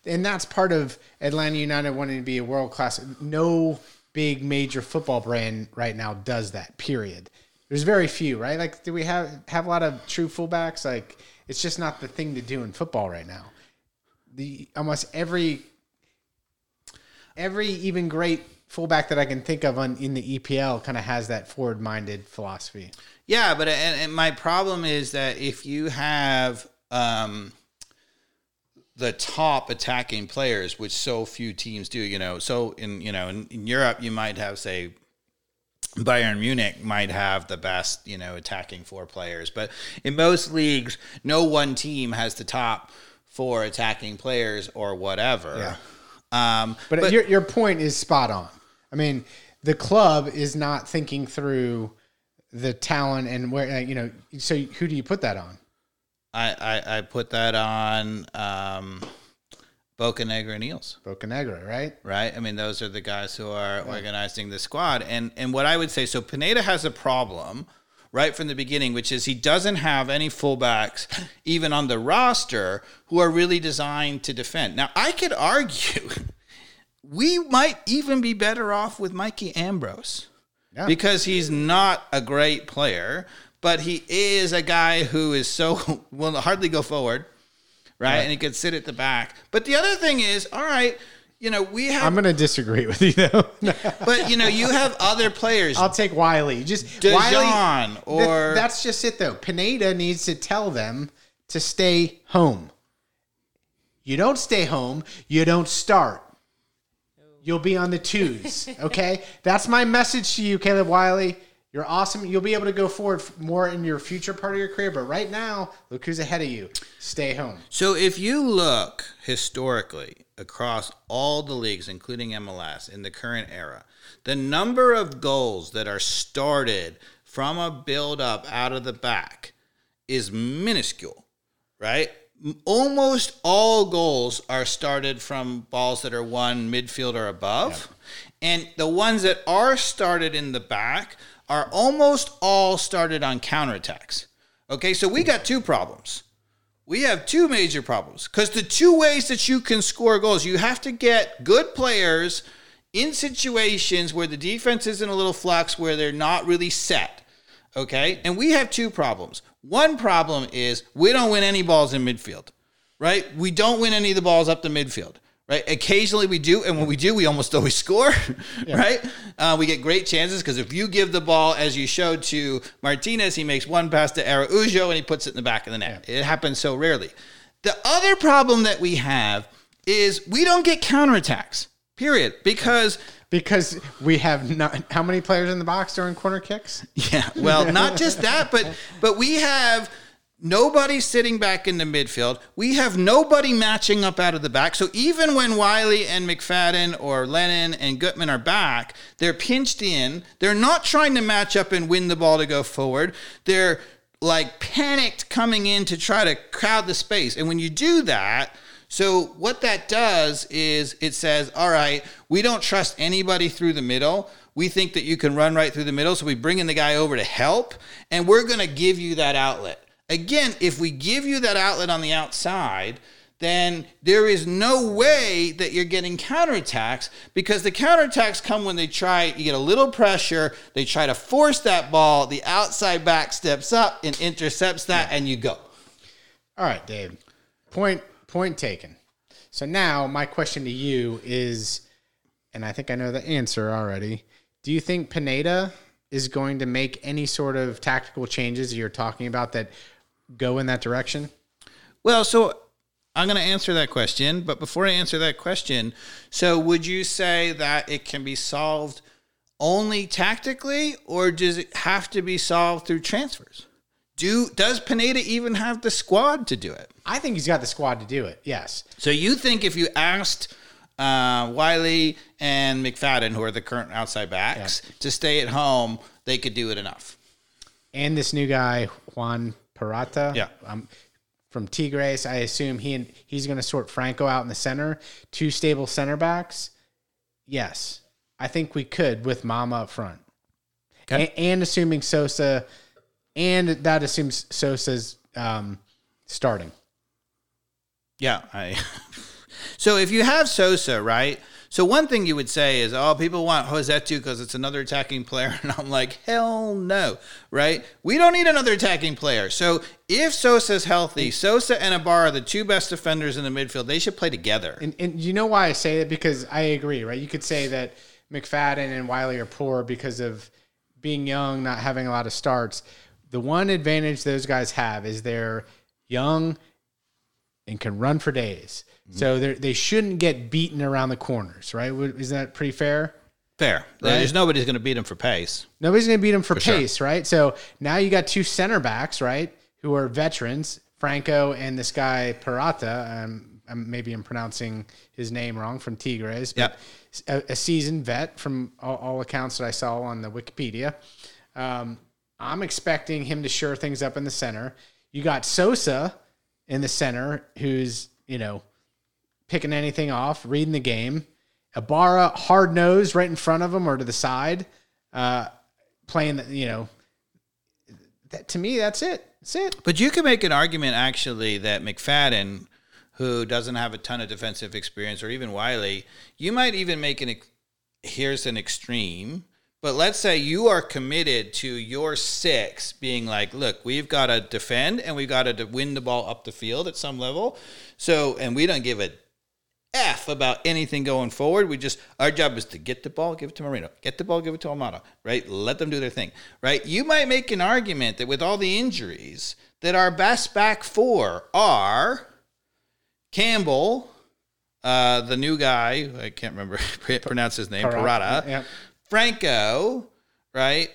Speaker 2: and that's part of Atlanta United wanting to be a world class. No big major football brand right now does that. Period. There's very few, right? Like, do we have have a lot of true fullbacks? Like, it's just not the thing to do in football right now. The almost every every even great fullback that I can think of on in the EPL kind of has that forward minded philosophy.
Speaker 1: Yeah, but and, and my problem is that if you have um, the top attacking players, which so few teams do, you know, so in you know in, in Europe you might have say Bayern Munich might have the best, you know, attacking four players, but in most leagues, no one team has the top four attacking players or whatever.
Speaker 2: Yeah.
Speaker 1: Um,
Speaker 2: But, your your point is spot on. I mean, the club is not thinking through the talent and where uh, you know. So who do you put that on?
Speaker 1: I, I, I put that on um, Bocanegra and Eales.
Speaker 2: Bocanegra, right?
Speaker 1: right? I mean, those are the guys who are organizing the squad. And and what I would say, so Pineda has a problem right from the beginning, which is he doesn't have any fullbacks even on the roster who are really designed to defend. Now, I could argue <laughs> we might even be better off with Mikey Ambrose
Speaker 2: Yeah.
Speaker 1: because he's not a great player, but he is a guy who is so <laughs> will hardly go forward, right? And he could sit at the back. But the other thing is, all right, you know, we have
Speaker 2: I'm going to disagree with you though. <laughs>
Speaker 1: but you know, you have other players.
Speaker 2: I'll take Wiley. Just
Speaker 1: De
Speaker 2: John Wiley,
Speaker 1: or-
Speaker 2: that's just it though. Pineda needs to tell them to stay home. You don't stay home. You don't start. You'll be on the twos. <laughs> Okay, that's my message to you, Caleb Wiley. You're awesome. You'll be able to go forward more in your future part of your career, but right now, look who's ahead of you. Stay home.
Speaker 1: so if you look historically across all the leagues, including MLS, in the current era, the number of goals that are started from a build up out of the back is minuscule, right? Almost all goals are started from balls that are won midfield or above. And the ones that are started in the back are almost all started on counterattacks. Okay, so we got two problems. We have two major problems because the two ways that you can score goals, you have to get good players in situations where the defense is in a little flux, where they're not really set. Okay, and we have two problems. One problem is we don't win any balls in midfield, right? We don't win any of the balls up the midfield, right? Occasionally we do, and when we do, we almost <laughs> always score, right? Uh, we get great chances because if you give the ball, as you showed to Martinez, he makes one pass to Araujo and he puts it in the back of the net. It happens so rarely. The other problem that we have is we don't get counterattacks, period, because
Speaker 2: Because we have not, how many players in the box during corner kicks?
Speaker 1: Yeah, well, not <laughs> just that, but but we have nobody sitting back in the midfield. We have nobody matching up out of the back. So even when Wiley and McFadden or Lennon and Gutman are back, they're pinched in. They're not trying to match up and win the ball to go forward. They're like panicked coming in to try to crowd the space. And when you do that, so what that does is it says, all right, we don't trust anybody through the middle. We think that you can run right through the middle, so we bring in the guy over to help, and we're going to give you that outlet. Again, if we give you that outlet on the outside, then there is no way that you're getting counterattacks because the counterattacks come when they try, you get a little pressure, they try to force that ball, the outside back steps up and intercepts that, and you go.
Speaker 2: All right, Dave. Point point taken. So now my question to you is, and I think I know the answer already. Do you think Pineda is going to make any sort of tactical changes you're talking about that go in that direction?
Speaker 1: Well, so I'm going to answer that question, but before I answer that question, so would you say that it can be solved only tactically, or does it have to be solved through transfers? Do does Pineda even have the squad to do it?
Speaker 2: I think he's got the squad to do it. Yes.
Speaker 1: So you think if you asked uh, Wiley and McFadden, who are the current outside backs, to stay at home, they could do it enough?
Speaker 2: And this new guy Juan Parata,
Speaker 1: Yeah.
Speaker 2: um, from Tigres. I assume he and he's going to sort Franco out in the center, two stable center backs. Yes, I think we could with Mama up front,
Speaker 1: Okay.
Speaker 2: And, assuming Sosa, and that assumes Sosa's um, starting.
Speaker 1: Yeah, I. <laughs> so if you have Sosa, right? So one thing you would say is, oh, people want Rossetto because it's another attacking player, <laughs> and I'm like, hell no, right? We don't need another attacking player. So if Sosa's healthy, Sosa and Ibarra, the two best defenders in the midfield, they should play together.
Speaker 2: And, and you know why I say it? Because I agree, right? You could say that McFadden and Wiley are poor because of being young, not having a lot of starts. The one advantage those guys have is they're young and can run for days. So they they shouldn't get beaten around the corners, right? Isn't that pretty fair?
Speaker 1: Fair. There's nobody's going to beat him for pace.
Speaker 2: Nobody's going to beat him for,
Speaker 1: sure.
Speaker 2: pace, right? So now you got two center backs, right, who are veterans, Franco and this guy Parata. Um, maybe I'm pronouncing his name wrong from Tigres, but a, a seasoned vet from all, all accounts that I saw on the Wikipedia. Um, I'm expecting him to shore things up in the center. You got Sosa in the center, who's you know picking anything off, reading the game. Ibarra hard nosed right in front of him or to the side, uh, playing the you know. That to me, that's it. That's it.
Speaker 1: But you could make an argument actually that McFadden, who doesn't have a ton of defensive experience, or even Wiley, you might even make an here's an extreme. But let's say you are committed to your six being like, look, we've got to defend and we've got to win the ball up the field at some level. So, and we don't give a F about anything going forward. We just our job is to get the ball, give it to Moreno. Get the ball, give it to Almada. Right? Let them do their thing. Right? You might make an argument that with all the injuries, that our best back four are Campbell, uh, the new guy, I can't remember <laughs> pronounce his name,
Speaker 2: Parata,
Speaker 1: Parada,
Speaker 2: yeah.
Speaker 1: Franco, right?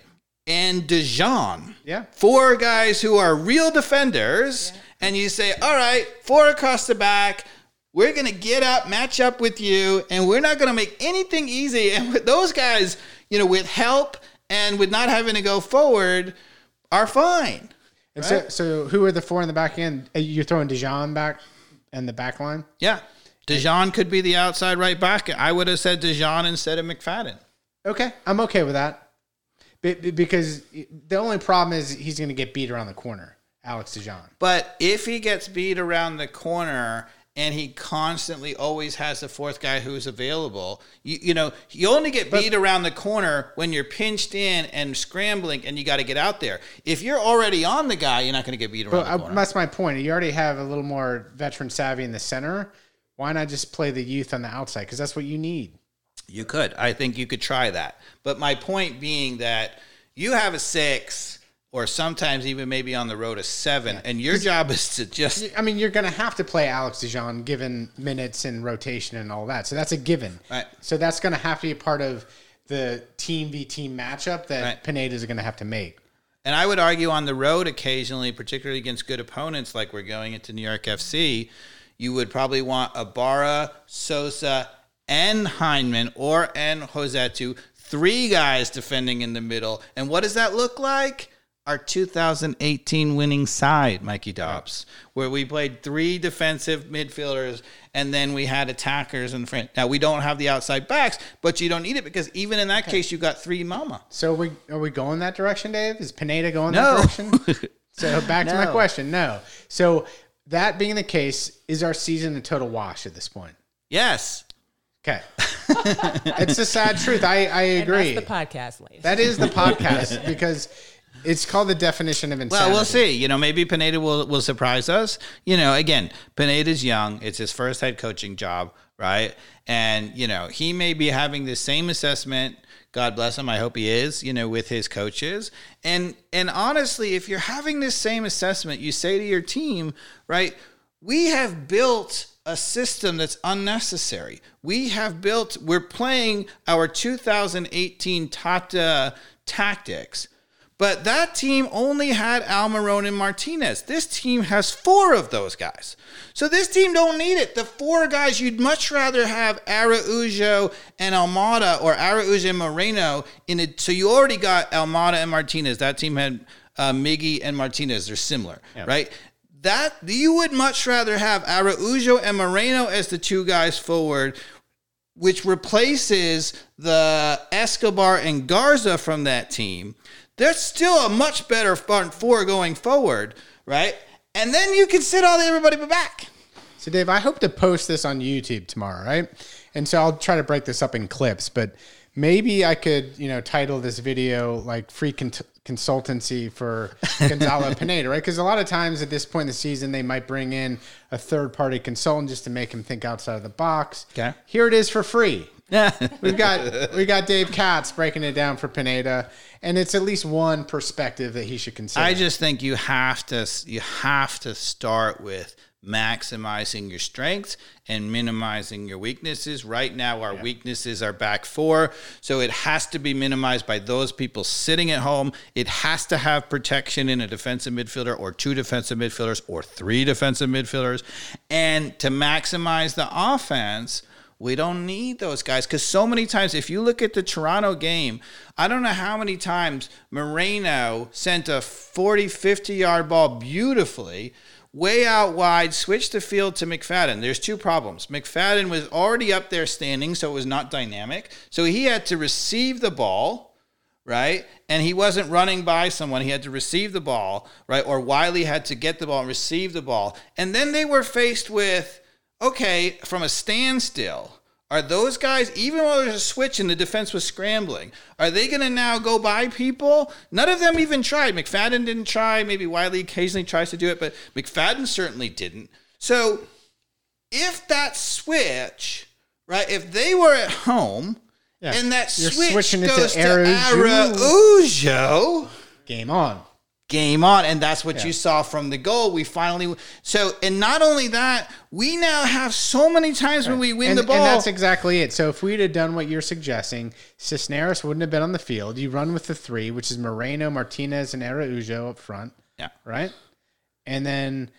Speaker 1: And De John.
Speaker 2: Yeah.
Speaker 1: Four guys who are real defenders. And you say, all right, four across the back. We're going to get up, match up with you, and we're not going to make anything easy. <laughs> And with those guys, you know, with help and with not having to go forward, are fine.
Speaker 2: And so, so who are the four in the back end? Uh, You're throwing De John back and the back line.
Speaker 1: Yeah. De John could be the outside right back. I would have said De John instead of McFadden.
Speaker 2: Okay, I'm okay with that. Be- be- Because the only problem is he's going to get beat around the corner, Alex De John.
Speaker 1: But if he gets beat around the corner and he constantly always has the fourth guy who's available, you, you know, you only get beat around the corner when you're pinched in and scrambling and you got to get out there. If you're already on the guy, you're not going to get beat around
Speaker 2: But
Speaker 1: the corner.
Speaker 2: that's my point. You already have a little more veteran savvy in the center. Why not just play the youth on the outside? Because that's what you need.
Speaker 1: You could. I think you could try that. But my point being that you have a six or sometimes even maybe on the road a seven, and your job is to just
Speaker 2: I mean, you're going to have to play Alex De John given minutes and rotation and all that. So that's a given.
Speaker 1: Right.
Speaker 2: So that's going to have to be a part of the team v team matchup that
Speaker 1: Right.
Speaker 2: Pineda is going to have to make.
Speaker 1: And I would argue on the road occasionally, particularly against good opponents like we're going into New York FC, you would probably want Ibarra, Sosa, and Hyndman or and Rossetto, three guys defending in the middle. And what does that look like? Our 2018 winning side, Mikey Dobbs, where we played three defensive midfielders and then we had attackers in the front. Now we don't have the outside backs, but you don't need it because even in that case, you got three mama.
Speaker 2: So are we are we going that direction, Dave? Is Pineda going
Speaker 1: No.
Speaker 2: that direction? <laughs> so back to my question. No. So that being the case, is our season a total wash at this point?
Speaker 1: Yes.
Speaker 2: Okay. <laughs> it's the sad truth. I, I
Speaker 3: And
Speaker 2: agree.
Speaker 3: that's the podcast, ladies.
Speaker 2: that is the <laughs> podcast because it's called the definition of insanity.
Speaker 1: Well, we'll see. You know, maybe Pineda will will surprise us. You know, again, Pineda's young. It's his first head coaching job, right? And you know, he may be having the same assessment. God bless him. I hope he is. You know, with his coaches. And and honestly, if you're having this same assessment, you say to your team, right? We have built a system that's unnecessary. We have built. We're playing our 2018 Tata tactics. But that team only had Almiron and Martinez. This team has four of those guys. So this team don't need it. The four guys you'd much rather have Araujo and Almada or Araujo and Moreno in it. So you already got Almada and Martinez. That team had uh, Miggy and Martinez. They're similar, right? That you would much rather have Araujo and Moreno as the two guys forward which replaces the Escobar and Garza from that team, there's still a much better front four going forward, right? And then you can sit all the everybody back.
Speaker 2: So, Dave, I hope to post this on YouTube tomorrow, right? And so I'll try to break this up in clips, but maybe I could, you know, title this video like free con- consultancy for Gonzalo <laughs> Pineda, right? Because a lot of times at this point in the season, they might bring in a third party consultant just to make him think outside of the box.
Speaker 1: Okay.
Speaker 2: Here it is for free. Yeah. <laughs> We've got we got Dave Katz breaking it down for Pineda, and it's at least one perspective that he should consider.
Speaker 1: I just think you have to you have to start with maximizing your strengths and minimizing your weaknesses. Right now, our weaknesses are back four, so it has to be minimized by those people sitting at home. It has to have protection in a defensive midfielder, or two defensive midfielders, or three defensive midfielders, and to maximize the offense. We don't need those guys because so many times, if you look at the Toronto game, I don't know how many times Moreno sent a 40, 50 yard ball beautifully way out wide, switched the field to McFadden. There's two problems. McFadden was already up there standing, so it was not dynamic. So he had to receive the ball, right? And he wasn't running by someone. He had to receive the ball, right? Or Wiley had to get the ball and receive the ball. And then they were faced with, okay, from a standstill. Are those guys, even though there's a switch and the defense was scrambling, are they going to now go by people? None of them even tried. McFadden didn't try. Maybe Wiley occasionally tries to do it, but McFadden certainly didn't. So if that switch, right, if they were at home
Speaker 2: Yeah.
Speaker 1: and that
Speaker 2: You're
Speaker 1: switch
Speaker 2: switching it to
Speaker 1: goes to.
Speaker 2: Araujo, game on.
Speaker 1: Game on and that's what you saw from the goal we finally so and not only that we now have so many times when we win
Speaker 2: and,
Speaker 1: the ball
Speaker 2: and that's exactly it. So if we'd have done what you're suggesting, Cisneros wouldn't have been on the field. You run with the three, which is Moreno, Martinez, and Araujo up front,
Speaker 1: yeah
Speaker 2: right? And then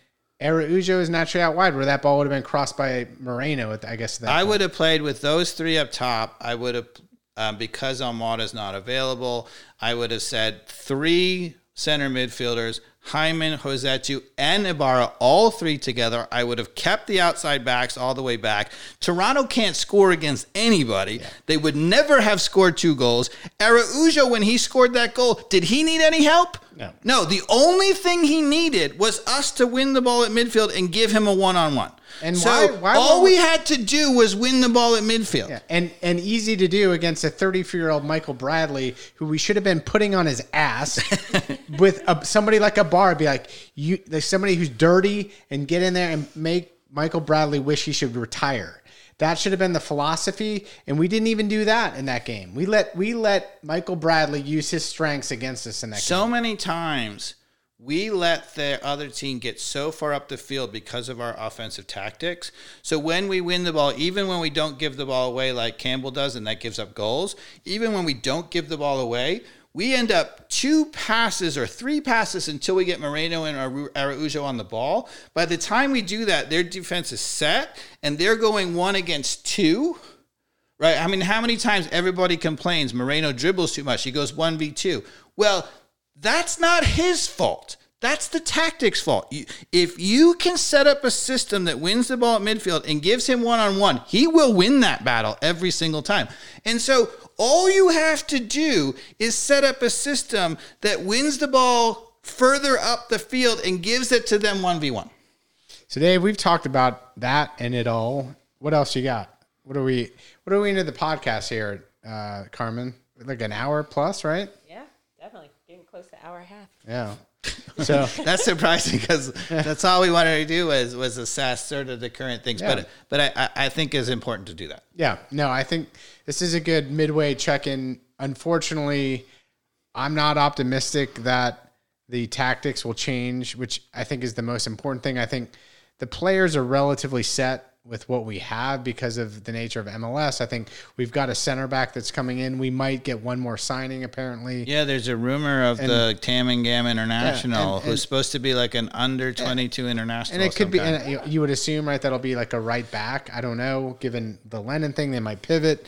Speaker 2: Araujo is naturally out wide, where that ball would have been crossed by Moreno. At, I guess that
Speaker 1: I
Speaker 2: point.
Speaker 1: would have played with those three up top. I would have, um, because is not available, I would have said three center midfielders, Hyndman, Rossetto, and Ibarra, all three together. I would have kept the outside backs all the way back. Toronto can't score against anybody. They would never have scored two goals. Araujo, when he scored that goal, did he need any help?
Speaker 2: No.
Speaker 1: No, the only thing he needed was us to win the ball at midfield and give him a one on one.
Speaker 2: And
Speaker 1: so
Speaker 2: why- why
Speaker 1: all we had to do was win the ball at midfield.
Speaker 2: Yeah, and and easy to do against a 34 year old Michael Bradley, who we should have been putting on his ass <laughs> with a, somebody like a bar. Be like you, there's somebody who's dirty, and get in there and make Michael Bradley wish he should retire. That should have been the philosophy, and we didn't even do that in that game. We let we let Michael Bradley use his strengths against us in that game.
Speaker 1: So many times we let the other team get so far up the field because of our offensive tactics. So when we win the ball, even when we don't give the ball away like Campbell does, and that gives up goals, even when we don't give the ball away, we end up two passes or three passes until we get Moreno and Araujo on the ball. By the time we do that, their defense is set and they're going one against two. Right? I mean, how many times everybody complains Moreno dribbles too much? He goes 1v2. Well, that's not his fault. That's the tactics fault. If you can set up a system that wins the ball at midfield and gives him one on one, he will win that battle every single time. And so all you have to do is set up a system that wins the ball further up the field and gives it to them 1v1.
Speaker 2: So Dave, we've talked about that and it all. What else you got? What are we? What are we into the podcast here, uh, Carmen? Like an hour plus, right?
Speaker 3: Yeah, definitely getting close to hour and a half.
Speaker 2: Yeah. <laughs> So
Speaker 1: That's surprising because that's all we wanted to do was was assess sort of the current things.
Speaker 2: Yeah.
Speaker 1: But but I, I I think it's important to do that.
Speaker 2: yeah, no, I think this is a good midway check-in. Unfortunately, I'm not optimistic that the tactics will change, which I think is the most important thing. I think the players are relatively set with what we have because of the nature of MLS. I think we've got a center back that's coming in. We might get one more signing apparently.
Speaker 1: Yeah, there's a rumor of the Tamingam International,
Speaker 2: and-
Speaker 1: who's supposed to be like an under 22 international.
Speaker 2: And it could be, and you- would assume, right, that'll be like a right back. I don't know, given the Lennon thing, they might pivot.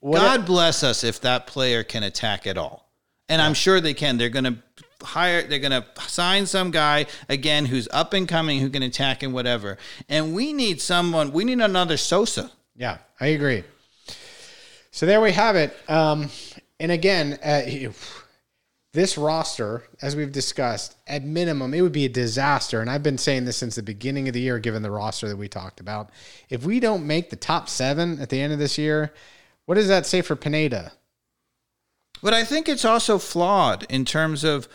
Speaker 2: What
Speaker 1: God bless us if that player can attack at all. And I'm sure they can. They're going to hire, they're going to sign some guy again who's up and coming, who can attack and whatever. And we need someone, we need another Sosa.
Speaker 2: yeah, I agree. So there we have it. Um, and again, uh, this roster, as we've discussed, at minimum, it would be a disaster. And I've been saying this since the beginning of the year, given the roster that we talked about. If we don't make the top seven at the end of this year, what does that say for Pineda?
Speaker 1: But I think it's also flawed in terms of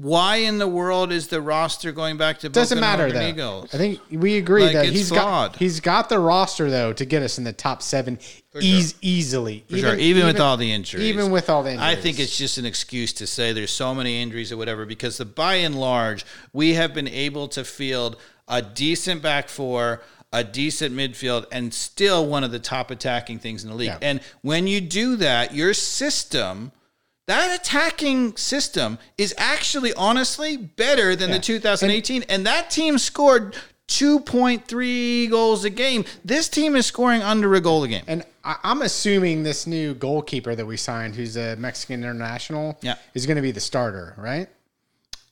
Speaker 1: why in the world is the roster going back to
Speaker 2: Doesn't matter though.
Speaker 1: Eagles?
Speaker 2: I think we agree
Speaker 1: Like,
Speaker 2: that he's
Speaker 1: flawed.
Speaker 2: got he's got the roster though to get us in the top seven eas- easily.
Speaker 1: For sure, even, with all the injuries.
Speaker 2: even with all the injuries.
Speaker 1: I think it's just an excuse to say there's so many injuries or whatever because the by and large, we have been able to field a decent back four, a decent midfield, and still one of the top attacking things in the league.
Speaker 2: Yeah.
Speaker 1: And when you do that, your system. That attacking system is actually honestly better than the 2018 and that team scored 2.3 goals a game. This team is scoring under a goal a game.
Speaker 2: And I'm assuming this new goalkeeper that we signed, who's a Mexican international,
Speaker 1: Yeah.
Speaker 2: is going to be the starter, right?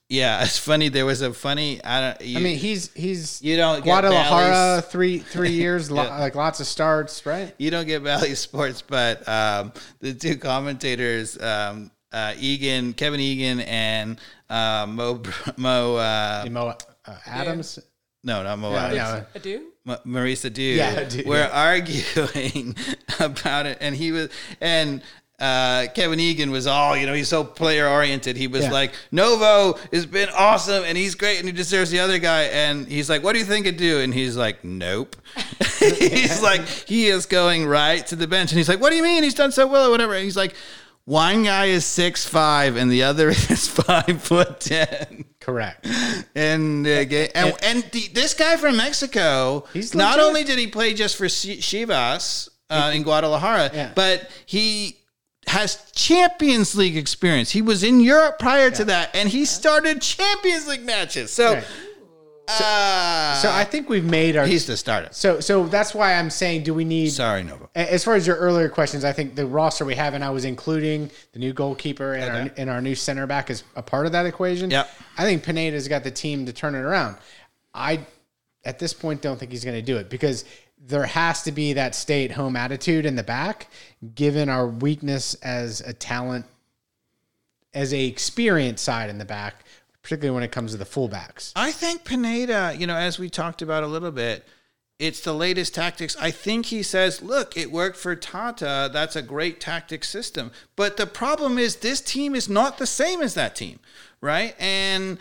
Speaker 1: Yeah, <laughs> it's funny. There was a funny. I don't. You,
Speaker 2: I mean, he's he's
Speaker 1: You don't
Speaker 2: Guadalajara
Speaker 1: Bally's-
Speaker 2: three three <laughs> years, lo- like lots of starts, right?
Speaker 1: you don't get Bally <laughs> Sports, but um, the two commentators, um, uh, Egan, Kevin Egan, and uh, Mo Mo. Uh,
Speaker 2: Mo uh, Adams,
Speaker 1: no, not Mo.
Speaker 2: yeah,
Speaker 1: Adams.
Speaker 2: yeah.
Speaker 3: Adu?
Speaker 1: M- Maurice Edu
Speaker 2: Yeah, Dew,
Speaker 1: were
Speaker 2: yeah.
Speaker 1: arguing about it, and he was and. Uh, Kevin Egan was all, you know, he's so player oriented. He was
Speaker 2: Yeah.
Speaker 1: like, Novo has been awesome and he's great and he deserves the other guy. And he's like, What do you think it do? And he's like, Nope. <laughs> he's like, he is going right to the bench. And he's like, What do you mean? He's done so well or whatever. And he's like, One guy is six five and the other <laughs> is five foot ten
Speaker 2: correct.
Speaker 1: and uh, ga- and, and the, this guy from Mexico,
Speaker 2: He's
Speaker 1: not
Speaker 2: legit.
Speaker 1: only did he play just for Chi- Chivas uh, in Guadalajara,
Speaker 2: Yeah.
Speaker 1: but he has Champions League experience. He was in Europe prior to that, and he started Champions League matches. So,
Speaker 2: Right.
Speaker 1: uh,
Speaker 2: So I think we've made our.
Speaker 1: he's the starter.
Speaker 2: so so that's why I'm saying, do we need?
Speaker 1: Sorry,
Speaker 2: Novo. As far as your earlier questions, I think the roster we have, and I was including the new goalkeeper and our and our new center back as a part of that equation.
Speaker 1: Yep.
Speaker 2: I think Pineda's got the team to turn it around. I, at this point, don't think he's going to do it because there has to be that stay at home attitude in the back, given our weakness as a talent, as a experience side in the back, particularly when it comes to the fullbacks.
Speaker 1: I think Pineda, you know, as we talked about a little bit, it's the latest tactics. I think he says, look, it worked for Tata. That's a great tactic system. But the problem is, this team is not the same as that team, right? And,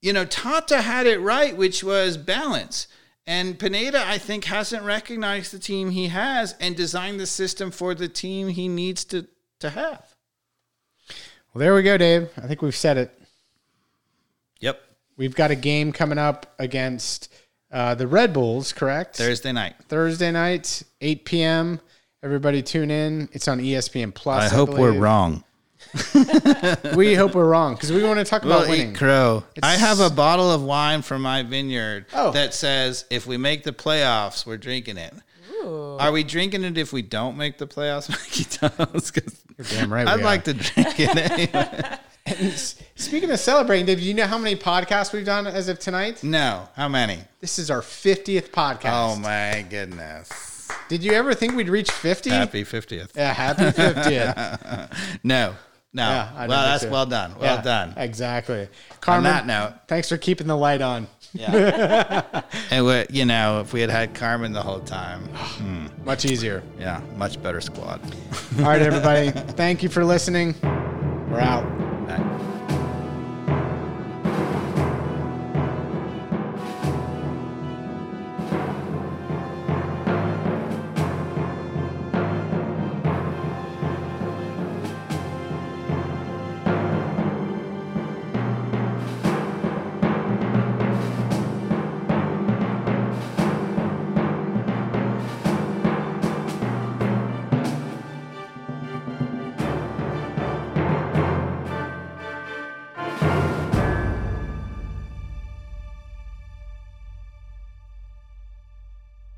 Speaker 1: you know, Tata had it right, which was balance. And Pineda, I think, hasn't recognized the team he has and designed the system for the team he needs to, to have.
Speaker 2: Well, there we go, Dave. I think we've said it.
Speaker 1: Yep.
Speaker 2: We've got a game coming up against uh, the Red Bulls, correct?
Speaker 1: Thursday night.
Speaker 2: Thursday night, 8 p.m. Everybody tune in. It's on ESPN Plus.
Speaker 1: I hope we're wrong. <laughs>
Speaker 2: We hope we're wrong because we want to talk about
Speaker 1: We'll
Speaker 2: winning.
Speaker 1: eat crow. I have a bottle of wine from my vineyard
Speaker 2: Oh.
Speaker 1: that says if we make the playoffs, we're drinking it. Are we drinking it if we don't make the playoffs, <laughs> Mikey Thomas? 'Cause
Speaker 2: You're damn right.
Speaker 1: I'd
Speaker 2: are.
Speaker 1: like to drink it <laughs> anyway.
Speaker 2: And speaking of celebrating, Dave, do you know how many podcasts we've done as of tonight?
Speaker 1: no, how many?
Speaker 2: This is our 50th podcast.
Speaker 1: Oh my goodness!
Speaker 2: Did you ever think we'd reach 50?
Speaker 1: Happy fiftieth.
Speaker 2: Yeah, happy 50th.
Speaker 1: No, no.
Speaker 2: Yeah,
Speaker 1: well, that's
Speaker 2: so.
Speaker 1: well done. Well
Speaker 2: Yeah,
Speaker 1: done.
Speaker 2: Exactly.
Speaker 1: On
Speaker 2: Carmen,
Speaker 1: that note,
Speaker 2: thanks for keeping the light on.
Speaker 1: yeah. <laughs> and we, you know, if we had had Carmen the whole time, <sighs> hmm.
Speaker 2: Much easier.
Speaker 1: yeah, much better squad.
Speaker 2: All right, everybody. <laughs> Thank you for listening. We're out.